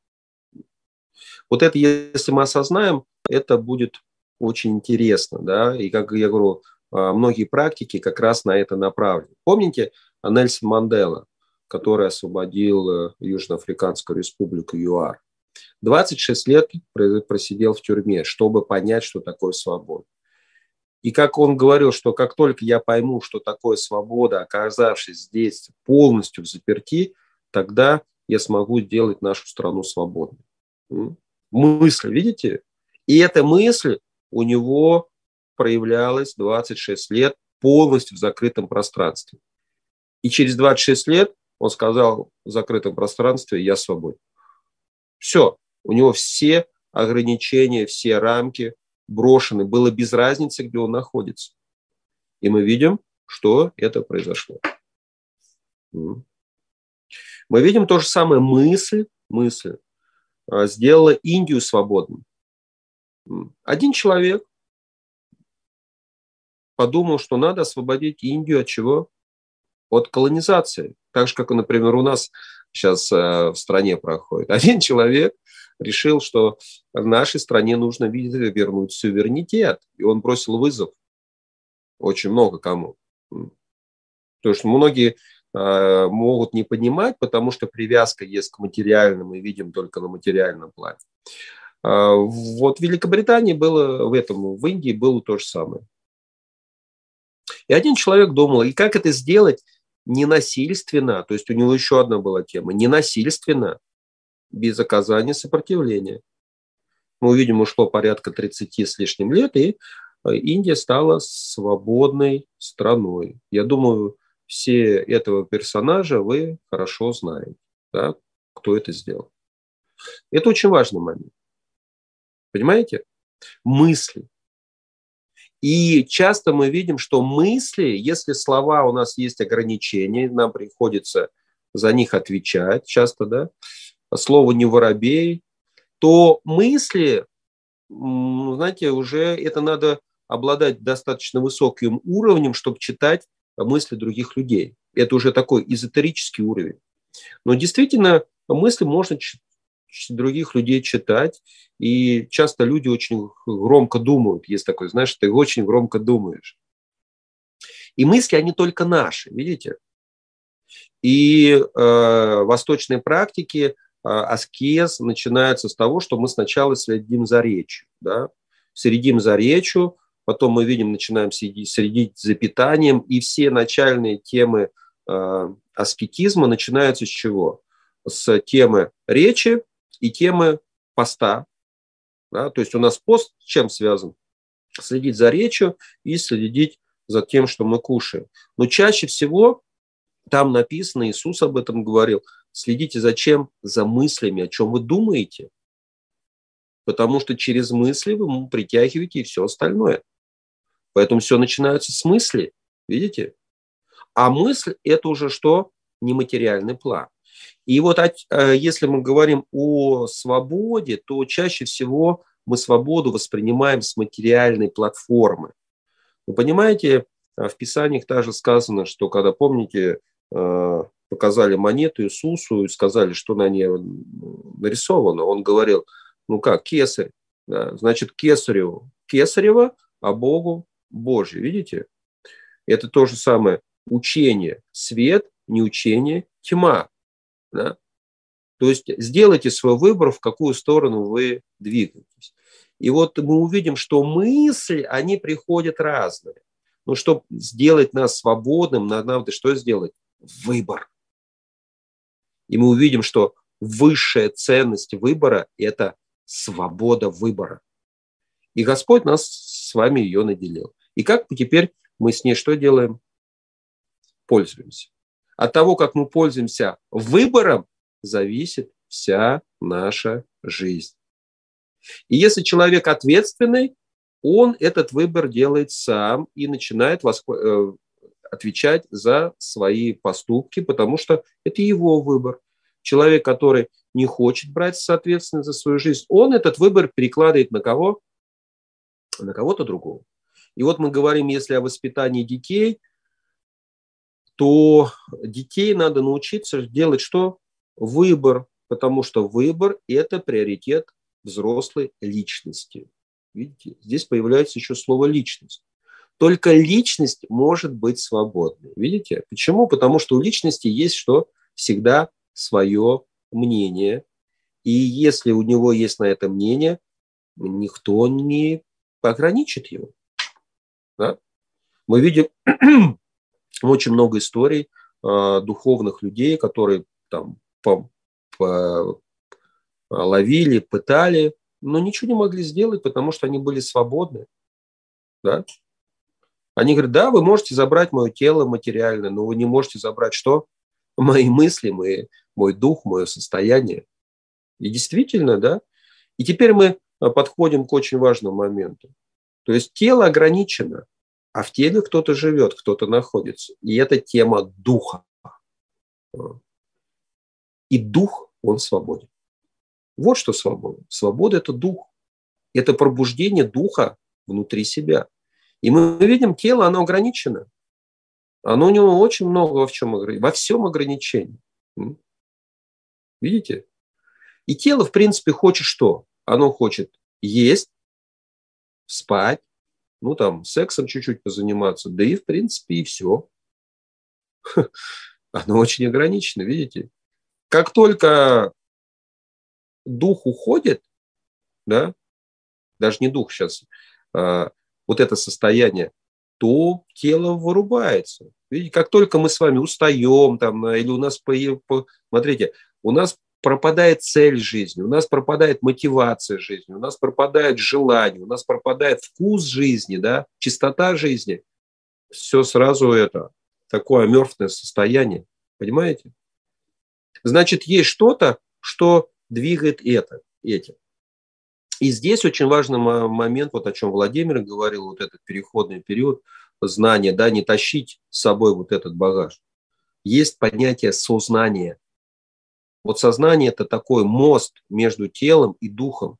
Вот это, если мы осознаем, это будет очень интересно, да, и как я говорю, а, многие практики как раз на это направлены. Помните Нельсон Мандела, который освободил э, Южноафриканскую республику ЮАР? 26 лет просидел в тюрьме, чтобы понять, что такое свобода. И как он говорил, что как только я пойму, что такое свобода, оказавшись здесь полностью в заперти, тогда я смогу сделать нашу страну свободной. Мысль, видите? И эта мысль у него проявлялась 26 лет полностью в закрытом пространстве. И через 26 лет он сказал в закрытом пространстве «я свободен». Все, у него все ограничения, все рамки брошены. Было без разницы, где он находится. И мы видим, что это произошло. Мы видим то же самое мысль, мысль а, сделала Индию свободной. Один человек подумал, что надо освободить Индию от чего? От колонизации. Так же, как, например, у нас сейчас э, в стране проходит. Один человек решил, что нашей стране нужно вернуть суверенитет. И он бросил вызов очень много кому. Потому что многие э, могут не понимать, потому что привязка есть к материальному, мы видим только на материальном плане. Э, вот в Великобритании было в этом, в Индии было то же самое. И один человек думал, и как это сделать ненасильственно, то есть у него еще одна была тема, ненасильственно, без оказания сопротивления. Мы увидим, ушло порядка 30 с лишним лет, и э, Индия стала свободной страной. Я думаю, все этого персонажа вы хорошо знаете, да, кто это сделал. Это очень важный момент. Понимаете? Мысли. И часто мы видим, что мысли, если слова у нас есть ограничения, нам приходится за них отвечать часто, да, слово не воробей, то мысли, знаете, уже это надо обладать достаточно высоким уровнем, чтобы читать мысли других людей. Это уже такой эзотерический уровень. Но действительно, мысли можно других людей читать, и часто люди очень громко думают. Есть такой, знаешь, ты очень громко думаешь. И мысли, они только наши, видите? И э, восточные практики – аскез начинается с того, что мы сначала следим за речью. Да? Следим за речью, потом мы видим, начинаем следить, следить за питанием, и все начальные темы э, аскетизма начинаются с чего? С темы речи и темы поста. Да? То есть у нас пост с чем связан? Следить за речью и следить за тем, что мы кушаем. Но чаще всего там написано, Иисус об этом говорил – Следите за чем? За мыслями, о чем вы думаете. Потому что через мысли вы притягиваете и все остальное. Поэтому все начинается с мысли. Видите? А мысль – это уже что? Нематериальный план. И вот э, если мы говорим о свободе, то чаще всего мы свободу воспринимаем с материальной платформы. Вы понимаете, в Писаниях также сказано, что когда, помните, показали монету Иисусу и сказали, что на ней нарисовано. Он говорил, ну как, кесарь. Да, значит, кесареву кесарево, а Богу Божье. Видите? Это то же самое учение свет, не учение тьма. Да? То есть сделайте свой выбор, в какую сторону вы двигаетесь. И вот мы увидим, что мысли, они приходят разные. Но чтобы сделать нас свободным, надо что сделать? Выбор. И мы увидим, что высшая ценность выбора – это свобода выбора. И Господь нас с вами ее наделил. И как теперь мы с ней что делаем? Пользуемся. От того, как мы пользуемся выбором, зависит вся наша жизнь. И если человек ответственный, он этот выбор делает сам и начинает э, отвечать за свои поступки, потому что это его выбор. Человек, который не хочет брать ответственность за свою жизнь, он этот выбор перекладывает на кого? На кого-то другого. И вот мы говорим, если о воспитании детей, то детей надо научиться делать что? Выбор, потому что выбор – это приоритет взрослой личности. Видите, здесь появляется еще слово «личность». Только личность может быть свободной. Видите? Почему? Потому что у личности есть что? Всегда свое мнение. И если у него есть на это мнение, никто не ограничит его. Да? Мы видим очень много историй э, духовных людей, которые там по, по, ловили, пытали, но ничего не могли сделать, потому что они были свободны. Да? Они говорят, да, вы можете забрать мое тело материально, но вы не можете забрать что? Мои мысли, мои, мой дух, мое состояние. И действительно, да. И теперь мы э, подходим к очень важному моменту. То есть тело ограничено, а в теле кто-то живет, кто-то находится. И это тема духа. И дух, он свободен. Вот что свобода. Свобода – это дух. Это пробуждение духа внутри себя. И мы видим, тело, оно ограничено. Оно у него очень много во, чем, во всем ограничении. Видите? И тело, в принципе, хочет что? Оно хочет есть, спать, ну там сексом чуть-чуть позаниматься, да и в принципе и все. Оно очень ограничено, видите? Как только дух уходит, да, даже не дух сейчас, а, вот это состояние, то тело вырубается. Видите, как только мы с вами устаем, там, или у нас, по, по, смотрите, у нас пропадает цель жизни, у нас пропадает мотивация жизни, у нас пропадает желание, у нас пропадает вкус жизни, да, чистота жизни. Все сразу это, такое мертвое состояние. Понимаете? Значит, есть что-то, что двигает это, этим. И здесь очень важный момент, вот о чем Владимир говорил, вот этот переходный период знания, да, не тащить с собой вот этот багаж. Есть понятие сознания – вот сознание – это такой мост между телом и духом.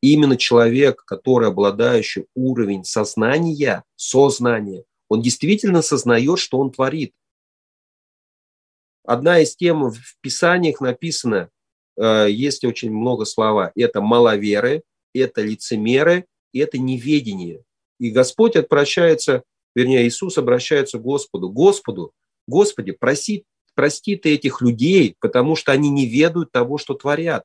И именно человек, который обладающий уровень сознания, сознания, он действительно сознает, что он творит. Одна из тем в Писаниях написана, есть очень много слова, это маловеры, это лицемеры, это неведение. И Господь обращается, вернее, Иисус обращается к Господу. Господу, Господи, проси прости ты этих людей, потому что они не ведают того, что творят.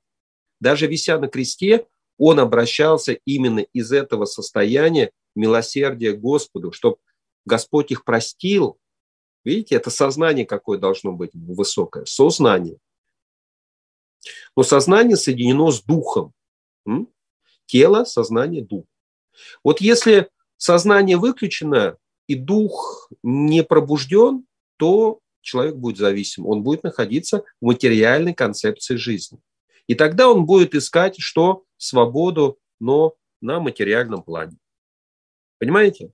Даже вися на кресте, он обращался именно из этого состояния милосердия Господу, чтобы Господь их простил. Видите, это сознание какое должно быть высокое, сознание. Но сознание соединено с духом. Тело, сознание, дух. Вот если сознание выключено и дух не пробужден, то человек будет зависим, он будет находиться в материальной концепции жизни. И тогда он будет искать что? Свободу, но на материальном плане. Понимаете?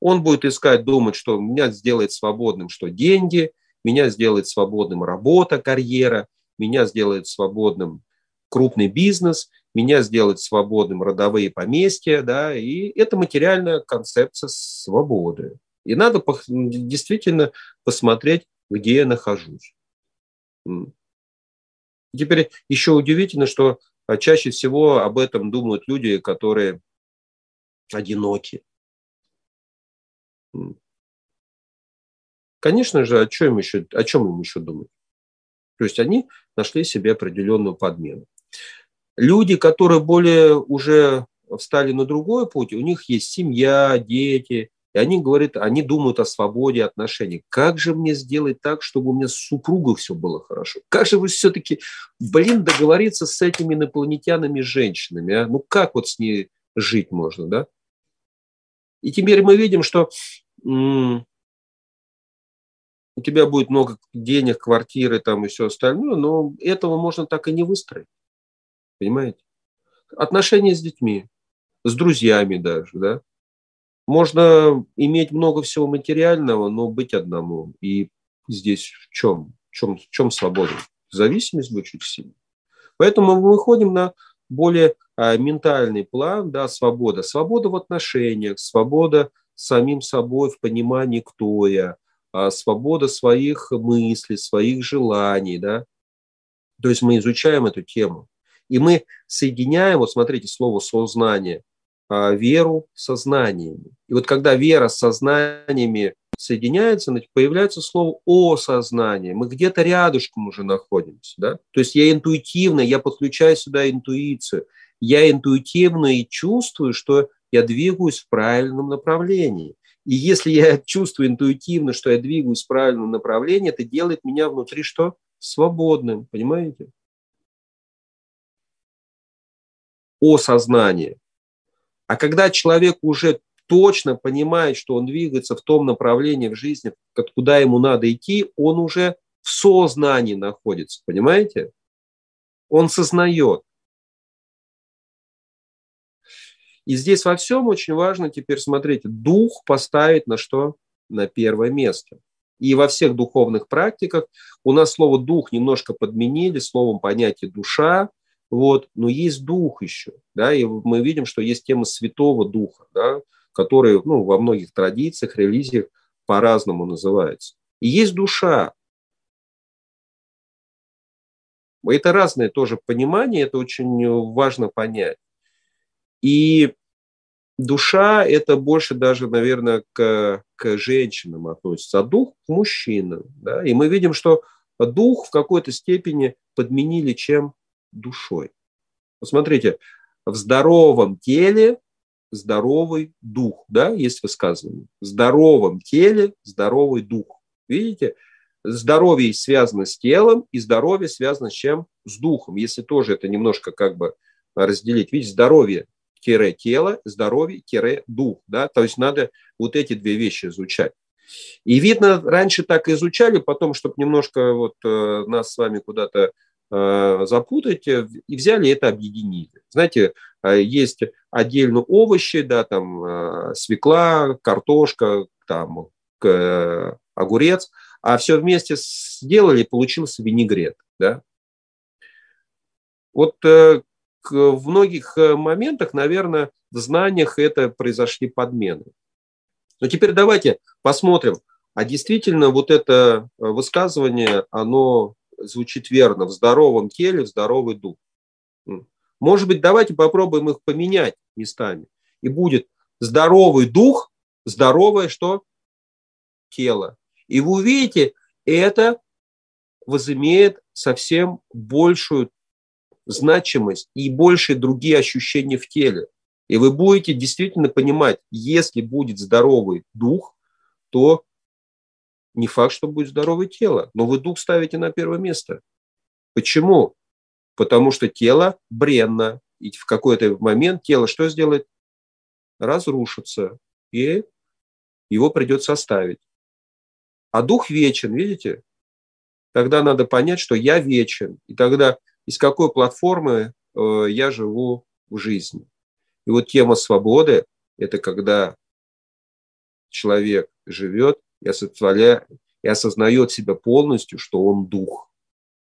Он будет искать, думать, что меня сделает свободным, что деньги, меня сделает свободным работа, карьера, меня сделает свободным крупный бизнес, меня сделает свободным родовые поместья, да, и это материальная концепция свободы. И надо действительно посмотреть, где я нахожусь. Теперь еще удивительно, что а, чаще всего об этом думают люди, которые одиноки. Конечно же, о чем, еще, о чем им еще думать? То есть они нашли себе определенную подмену. Люди, которые более уже встали на другой путь, у них есть семья, дети, и они говорят, они думают о свободе отношений. Как же мне сделать так, чтобы у меня с супругой все было хорошо? Как же вы все-таки, блин, договориться с этими инопланетянами женщинами? А? Ну как вот с ней жить можно, да? И теперь мы видим, что у тебя будет много денег, квартиры там и все остальное, но этого можно так и не выстроить. Понимаете? Отношения с детьми, с друзьями даже, да? Можно иметь много всего материального, но быть одному. И здесь в чем? В чем, в чем свобода? Зависимость будет чуть сильнее. Поэтому мы выходим на более а, ментальный план, да, свобода. Свобода в отношениях, свобода с самим собой в понимании, кто я, свобода своих мыслей, своих желаний, да. То есть мы изучаем эту тему. И мы соединяем, вот смотрите, слово сознание, а, веру со знаниями. И вот когда вера со знаниями соединяется, появляется слово «о сознании». Мы где-то рядышком уже находимся. Да? То есть я интуитивно, я подключаю сюда интуицию. Я интуитивно и чувствую, что я двигаюсь в правильном направлении. И если я чувствую интуитивно, что я двигаюсь в правильном направлении, это делает меня внутри что? Свободным, понимаете? Осознание. А когда человек уже точно понимает, что он двигается в том направлении в жизни, куда ему надо идти, он уже в сознании находится, понимаете? Он сознает. И здесь во всем очень важно теперь смотреть, дух поставить на что? На первое место. И во всех духовных практиках у нас слово «дух» немножко подменили словом понятие «душа», вот, но есть дух еще, да, и мы видим, что есть тема Святого Духа, да, который ну, во многих традициях, религиях по-разному называется. И есть душа. Это разное тоже понимание, это очень важно понять. И душа – это больше даже, наверное, к, к женщинам относится, а дух – к мужчинам. Да? И мы видим, что дух в какой-то степени подменили чем? Душой. Посмотрите, в здоровом теле здоровый дух, да, есть высказывание. В здоровом теле здоровый дух. Видите? Здоровье связано с телом, и здоровье связано с чем? С духом. Если тоже это немножко как бы разделить. Видите, здоровье тело, здоровье дух. Да? То есть надо вот эти две вещи изучать. И видно, раньше так изучали, потом, чтобы немножко вот э, нас с вами куда-то э, запутать, э, и взяли это объединили. Знаете, есть отдельно овощи, да, там свекла, картошка, там огурец, а все вместе сделали, получился винегрет, да. Вот в многих э, моментах, наверное, в знаниях это произошли подмены. Но теперь давайте посмотрим, а действительно вот это э, высказывание, оно звучит верно, в здоровом теле, в здоровый дух. Может быть, давайте попробуем их поменять местами. И будет здоровый дух, здоровое что? Тело. И вы увидите, это возымеет совсем большую значимость и больше другие ощущения в теле. И вы будете действительно понимать, если будет здоровый дух, то не факт, что будет здоровое тело, но вы дух ставите на первое место. Почему? Потому что тело бренно, и в какой-то момент тело что сделает? Разрушится, и его придется оставить. А дух вечен, видите? Тогда надо понять, что я вечен. И тогда из какой платформы э, я живу в жизни. И вот тема свободы – это когда человек живет и, и осознает себя полностью, что он дух.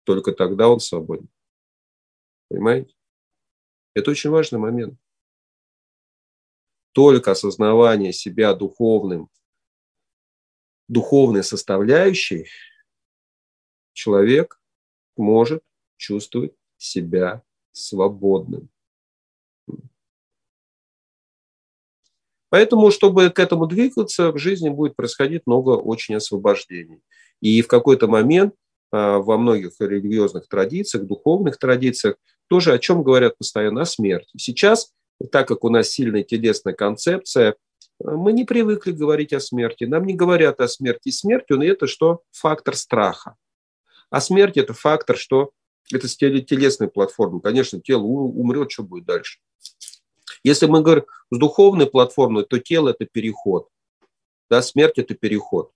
Только тогда он свободен. Понимаете? Это очень важный момент. Только осознавание себя духовным, духовной составляющей человек может чувствовать себя свободным. Поэтому, чтобы к этому двигаться, в жизни будет происходить много очень освобождений. И в какой-то момент а, во многих религиозных традициях, духовных традициях тоже о чем говорят постоянно? О смерти. Сейчас, так как у нас сильная телесная концепция, мы не привыкли говорить о смерти. Нам не говорят о смерти. Смерть, он это что? Фактор страха. А смерть – это фактор, что это с телесной платформы. Конечно, тело умрет, что будет дальше. Если мы говорим с духовной платформой, то тело – это переход. Да, смерть – это переход.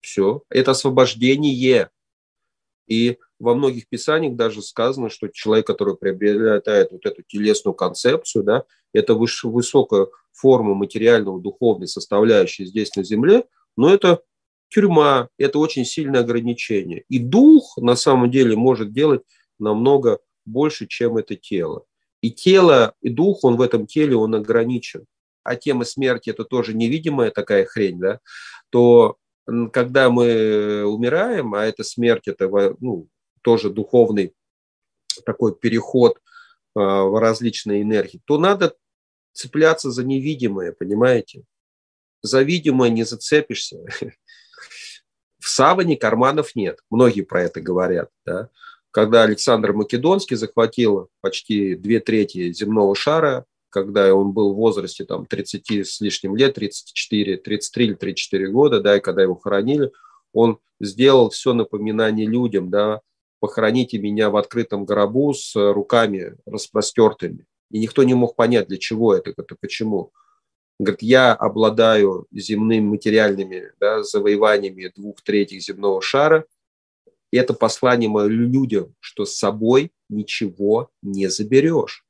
Все. Это освобождение. И во многих писаниях даже сказано, что человек, который приобретает вот эту телесную концепцию, да, это выше, высокая форма материального, духовной составляющей здесь на земле, но это тюрьма – это очень сильное ограничение. И дух на самом деле может делать намного больше, чем это тело. И тело, и дух, он в этом теле, он ограничен. А тема смерти – это тоже невидимая такая хрень, да, то когда мы умираем, а это смерть, это ну, тоже духовный такой переход а, в различные энергии, то надо цепляться за невидимое, понимаете? За видимое не зацепишься. В саване карманов нет. Многие про это говорят. Да? Когда Александр Македонский захватил почти две трети земного шара, когда он был в возрасте там 30 с лишним лет, 34, 33 или 34 года, да, и когда его хоронили, он сделал все напоминание людям, да, похороните меня в открытом гробу с руками распростертыми. И никто не мог понять, для чего это, это почему. Говорит, я обладаю земными материальными да, завоеваниями двух третьих земного шара. И это послание мое людям, что с собой ничего не заберешь.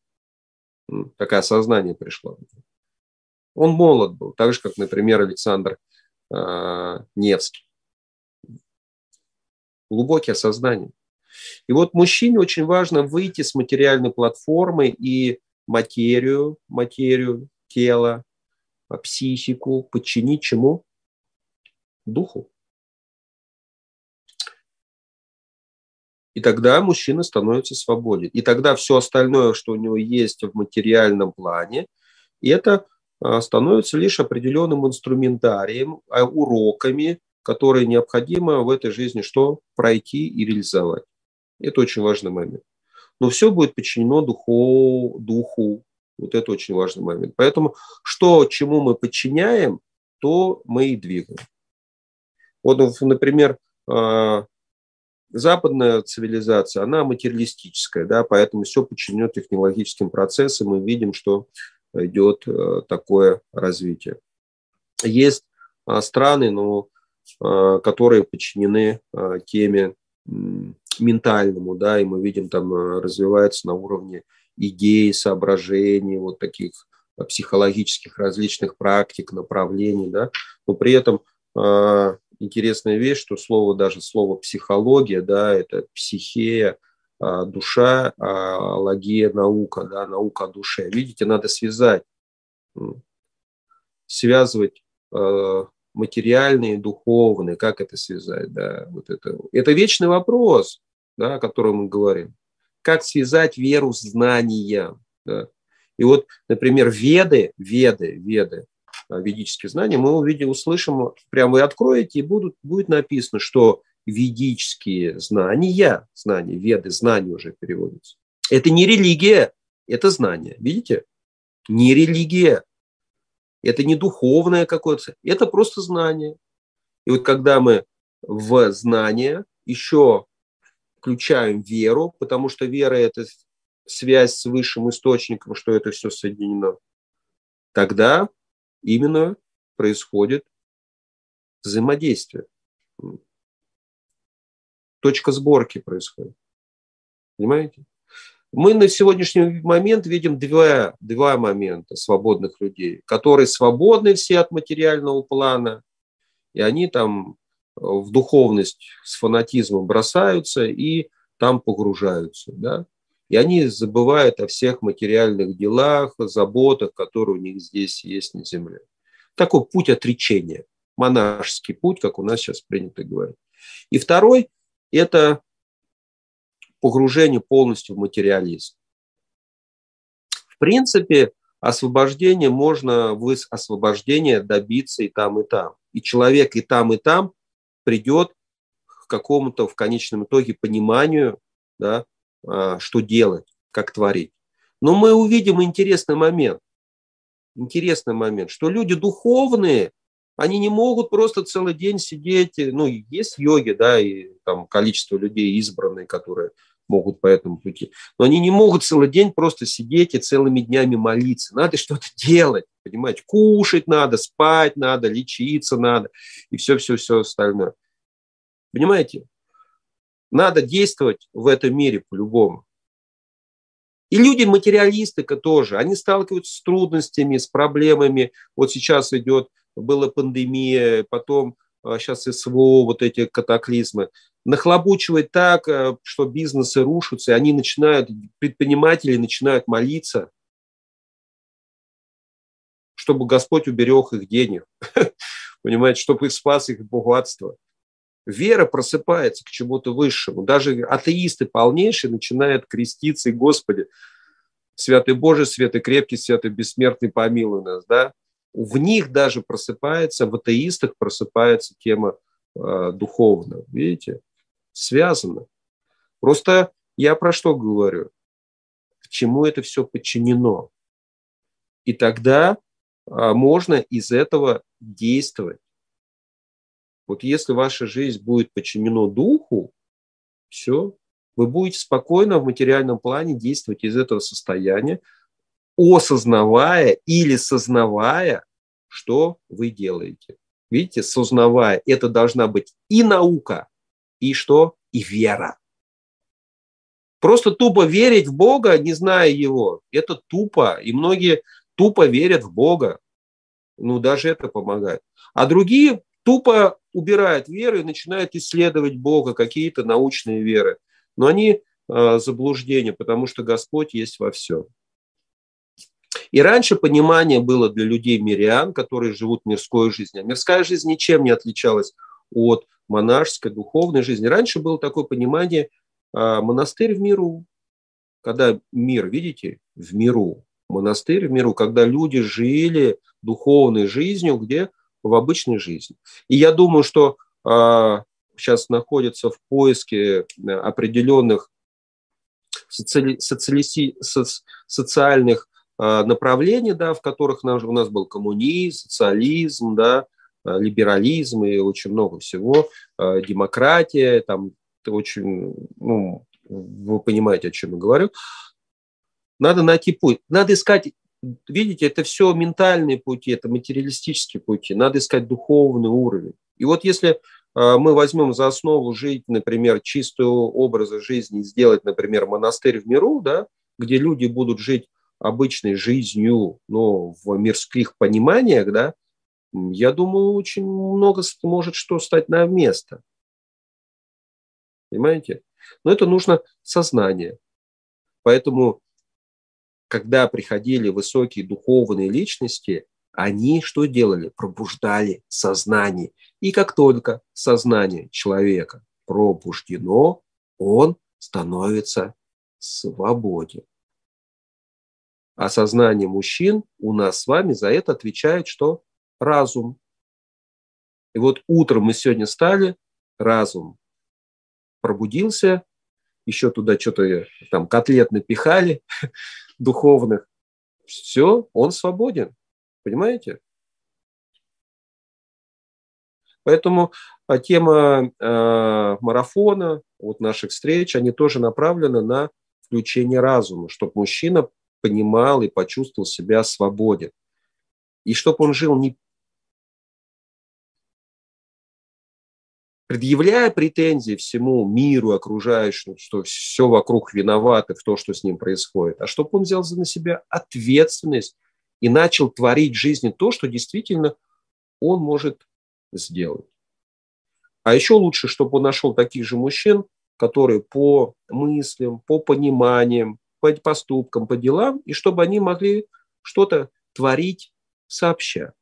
Такое осознание пришло. Он молод был, так же, как, например, Александр э, Невский. Глубокие осознания. И вот мужчине очень важно выйти с материальной платформы и материю, материю тела, психику подчинить чему? Духу. И тогда мужчина становится свободен. И тогда все остальное, что у него есть в материальном плане, это а, становится лишь определенным инструментарием, а, уроками, которые необходимо в этой жизни что? Пройти и реализовать. Это очень важный момент. Но все будет подчинено духу, духу. Вот это очень важный момент. Поэтому что, чему мы подчиняем, то мы и двигаем. Вот, например, а, западная цивилизация, она материалистическая, да, поэтому все подчинено технологическим процессам, мы видим, что идет э, такое развитие. Есть а, страны, но, а, которые подчинены теме ментальному, да, и мы видим, там э, развивается на уровне идей, соображений, вот таких э, психологических различных практик, направлений, да, но при этом э, интересная вещь, что слово, даже слово психология, да, это психея, э, душа, а логия наука, да, наука о душе. Видите, надо связать, связывать э, материальные, духовные, как это связать, да, вот это. Это вечный вопрос, да, о котором мы говорим. Как связать веру с знанием, да. И вот, например, веды, веды, веды, а, ведические знания, мы увидим, услышим, прямо вы откроете, и будут, будет написано, что ведические знания, знания, веды, знания уже переводятся. Это не религия, это знание. Видите? Не религия. Это не духовное какое-то, это просто знание. И вот когда мы в знание еще включаем веру, потому что вера – это связь с высшим источником, что это все соединено, тогда именно происходит взаимодействие. Точка сборки происходит. Понимаете? Мы на сегодняшний момент видим два, два момента свободных людей, которые свободны все от материального плана, и они там в духовность с фанатизмом бросаются и там погружаются. Да? И они забывают о всех материальных делах, заботах, которые у них здесь есть на земле. Такой путь отречения, монашеский путь, как у нас сейчас принято говорить. И второй – это погружение полностью в материализм. В принципе, освобождение можно вы освобождения добиться и там, и там. И человек и там, и там придет к какому-то в конечном итоге пониманию, да, а, что делать, как творить. Но мы увидим интересный момент. Интересный момент, что люди духовные, они не могут просто целый день сидеть, ну, есть йоги, да, и там количество людей избранные, которые могут по этому пути. Но они не могут целый день просто сидеть и целыми днями молиться. Надо что-то делать, понимаете? Кушать надо, спать надо, лечиться надо и все-все-все остальное. Понимаете? Надо действовать в этом мире по-любому. И люди материалисты тоже, они сталкиваются с трудностями, с проблемами. Вот сейчас идет, была пандемия, потом сейчас СВО, вот эти катаклизмы нахлобучивает так, э, что бизнесы рушатся, и они начинают, предприниматели начинают молиться, чтобы Господь уберег их денег, понимаете, чтобы их спас их богатство. Вера просыпается к чему-то высшему. Даже атеисты полнейшие начинают креститься, и Господи, Святый Божий, Святый Крепкий, Святый Бессмертный, помилуй нас, да? В них даже просыпается, в атеистах просыпается тема э, духовная, видите? Связано. Просто я про что говорю? К чему это все подчинено? И тогда а, можно из этого действовать. Вот если ваша жизнь будет подчинена духу, все, вы будете спокойно в материальном плане действовать из этого состояния, осознавая или сознавая, что вы делаете. Видите, сознавая, это должна быть и наука, и что? И вера. Просто тупо верить в Бога, не зная Его, это тупо. И многие тупо верят в Бога. Ну, даже это помогает. А другие тупо убирают веру и начинают исследовать Бога, какие-то научные веры. Но они э, заблуждения, потому что Господь есть во всем. И раньше понимание было для людей мирян, которые живут мирской жизнью. А мирская жизнь ничем не отличалась от монашеской, духовной жизни. Раньше было такое понимание – а монастырь в миру, когда мир, видите, в миру, монастырь в миру, когда люди жили духовной жизнью, где в обычной жизни. И я думаю, что а, сейчас находятся в поиске э, определенных социали, социали, соци, социальных а, направлений, да, в которых у нас был коммунизм, социализм, да, либерализм и очень много всего, а, демократия, там очень, ну, вы понимаете, о чем я говорю. Надо найти путь. Надо искать, видите, это все ментальные пути, это материалистические пути. Надо искать духовный уровень. И вот если а, мы возьмем за основу жить, например, чистую образа жизни, сделать, например, монастырь в миру, да, где люди будут жить обычной жизнью, но в мирских пониманиях, да, я думаю, очень много может что стать на место. Понимаете? Но это нужно сознание. Поэтому, когда приходили высокие духовные личности, они что делали? Пробуждали сознание. И как только сознание человека пробуждено, он становится свободен. А сознание мужчин у нас с вами за это отвечает что? Разум. И вот утром мы сегодня стали, разум пробудился, еще туда что-то там котлет напихали духовных. Все, он свободен. Понимаете? Поэтому а, тема э, марафона, вот наших встреч, они тоже направлены на включение разума, чтобы мужчина понимал и почувствовал себя свободен. И чтобы он жил не предъявляя претензии всему миру окружающему, что все вокруг виноваты в то, что с ним происходит, а чтобы он взял на себя ответственность и начал творить в жизни то, что действительно он может сделать. А еще лучше, чтобы он нашел таких же мужчин, которые по мыслям, по пониманиям, по поступкам, по делам, и чтобы они могли что-то творить сообща.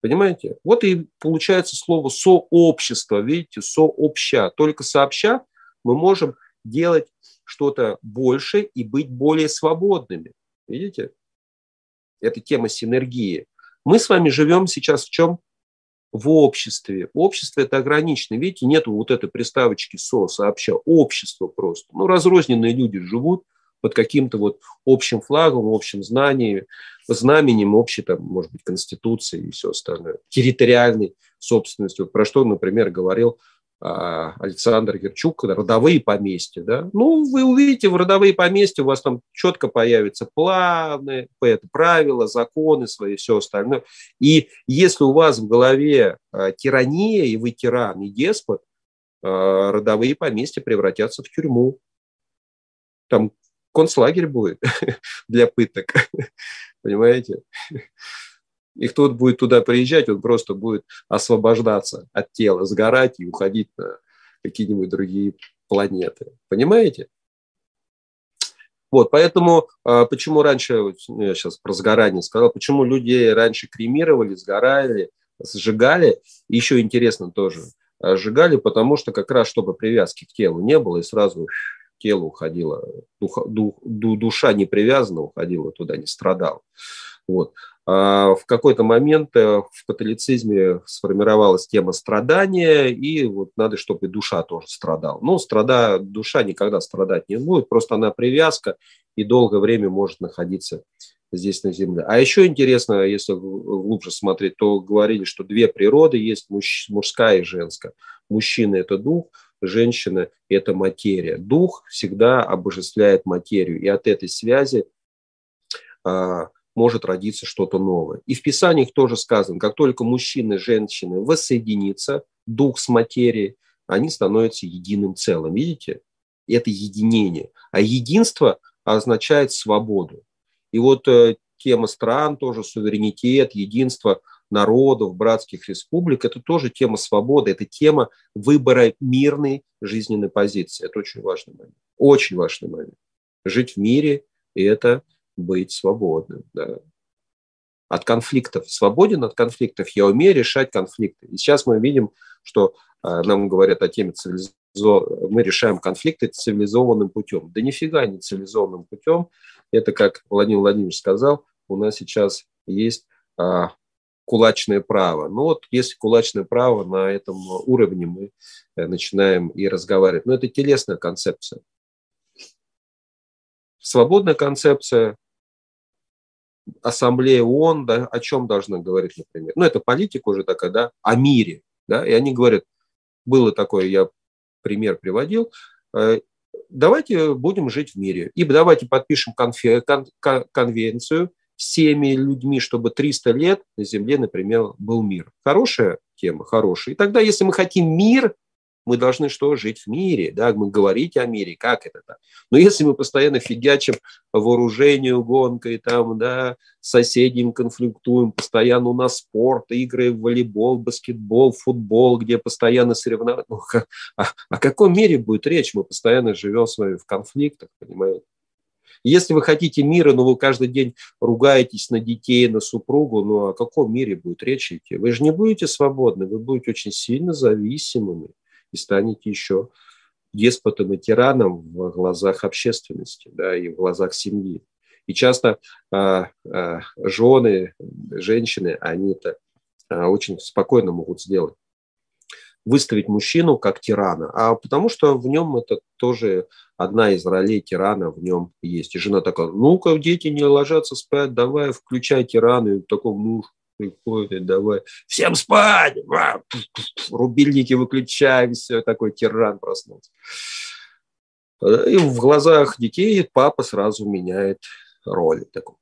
Понимаете? Вот и получается слово сообщество, видите, сообща. Только сообща мы можем делать что-то больше и быть более свободными. Видите? Это тема синергии. Мы с вами живем сейчас в чем? В обществе. Общество это ограничено. Видите, нету вот этой приставочки со, сообща. Общество просто. Ну, разрозненные люди живут – под каким-то вот общим флагом, общим знанием, знаменем общей, там, может быть, конституции и все остальное, территориальной собственностью, про что, например, говорил а, Александр Герчук, родовые поместья, да, ну, вы увидите, в родовые поместья у вас там четко появятся планы, правила, законы свои, все остальное. И если у вас в голове а, тирания, и вы тиран, и деспот, а, родовые поместья превратятся в тюрьму. Там концлагерь будет для пыток, понимаете? И кто будет туда приезжать, он просто будет освобождаться от тела, сгорать и уходить на какие-нибудь другие планеты. Понимаете? Вот, поэтому а, почему раньше, ну, я сейчас про сгорание сказал, почему люди раньше кремировали, сгорали, сжигали, еще интересно тоже, а, сжигали, потому что как раз, чтобы привязки к телу не было, и сразу тело уходила, духа, дух, душа не привязана, уходила туда, не страдала. Вот. А в какой-то момент э, в католицизме сформировалась тема страдания, и вот надо, чтобы душа тоже страдала. Ну, страда, душа никогда страдать не будет, просто она привязка и долгое время может находиться здесь на Земле. А еще интересно, если глубже смотреть, то говорили, что две природы есть, мужская и женская. Мужчина – это дух, женщина – это материя. Дух всегда обожествляет материю, и от этой связи а, может родиться что-то новое. И в Писаниях тоже сказано, как только мужчины и женщины воссоединятся, дух с материей, они становятся единым целым. Видите? Это единение. А единство означает свободу. И вот э, тема стран тоже, суверенитет, единство народов, братских республик, это тоже тема свободы, это тема выбора мирной жизненной позиции. Это очень важный момент. Очень важный момент. Жить в мире – это быть свободным. Да. От конфликтов. Свободен от конфликтов. Я умею решать конфликты. И сейчас мы видим, что э, нам говорят о теме цивилизации мы решаем конфликты цивилизованным путем. Да нифига не цивилизованным путем. Это, как Владимир Владимирович сказал, у нас сейчас есть а, кулачное право. Ну вот если кулачное право на этом уровне мы э, начинаем и разговаривать. Но это телесная концепция. Свободная концепция, ассамблея ООН, да, о чем должна говорить, например? Ну, это политика уже такая, да, о мире. Да, и они говорят, было такое, я пример приводил, э, давайте будем жить в мире. И давайте подпишем конфе, кон, конвенцию всеми людьми, чтобы 300 лет на Земле, например, был мир. Хорошая тема, хорошая. И тогда, если мы хотим мир, мы должны что? Жить в мире, да, мы говорить о мире, как это так. Но если мы постоянно фигачим вооружению, гонкой, там, да, с соседями конфликтуем, постоянно у нас спорт, игры в волейбол, баскетбол, футбол, где постоянно соревнования. Ну, о, о каком мире будет речь? Мы постоянно живем с вами в конфликтах, понимаете? Если вы хотите мира, но вы каждый день ругаетесь на детей, на супругу, ну о каком мире будет речь идти? Вы же не будете свободны, вы будете очень сильно зависимыми и станете еще деспотом и тираном в глазах общественности да, и в глазах семьи. И часто а, а, жены, женщины, они это а, очень спокойно могут сделать. Выставить мужчину как тирана, а потому что в нем это тоже одна из ролей тирана в нем есть. И жена такая, ну-ка, дети не ложатся спать, давай, включай тирана. И такой муж, приходит, давай, всем спать, рубильники выключаем, все, такой тиран проснулся. И в глазах детей папа сразу меняет роль. Такой.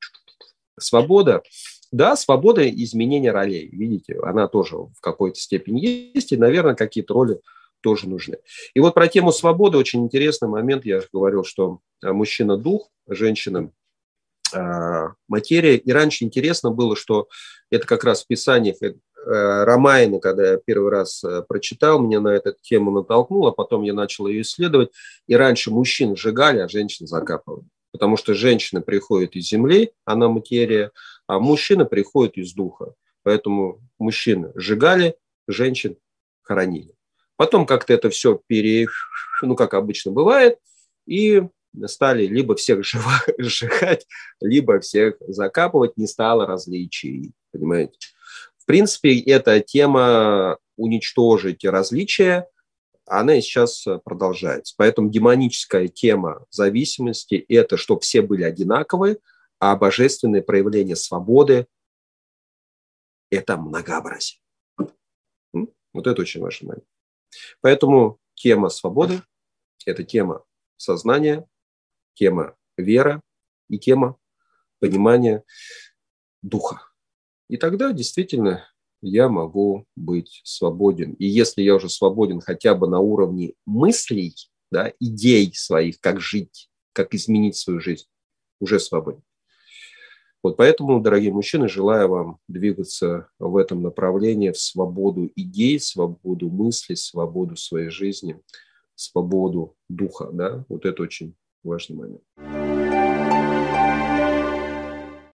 Свобода, да, свобода изменения ролей, видите, она тоже в какой-то степени есть, и, наверное, какие-то роли тоже нужны. И вот про тему свободы очень интересный момент. Я говорил, что мужчина – дух, женщина а, материя. И раньше интересно было, что это как раз в Писаниях э, Ромайна, когда я первый раз э, прочитал, меня на эту тему натолкнуло, потом я начал ее исследовать. И раньше мужчин сжигали, а женщин закапывали. Потому что женщина приходит из земли, она материя, а мужчина приходит из духа. Поэтому мужчины сжигали, женщин хоронили. Потом как-то это все пере... ну, как обычно бывает, и стали либо всех сжигать, либо всех закапывать, не стало различий, понимаете. В принципе, эта тема уничтожить различия, она и сейчас продолжается. Поэтому демоническая тема зависимости – это чтобы все были одинаковые, а божественное проявление свободы – это многообразие. Вот это очень важно. Поэтому тема свободы – это тема сознания, тема вера и тема понимания духа. И тогда действительно я могу быть свободен. И если я уже свободен хотя бы на уровне мыслей, да, идей своих, как жить, как изменить свою жизнь, уже свободен. Вот поэтому, дорогие мужчины, желаю вам двигаться в этом направлении, в свободу идей, свободу мыслей, свободу своей жизни, свободу духа. Да? Вот это очень важный момент.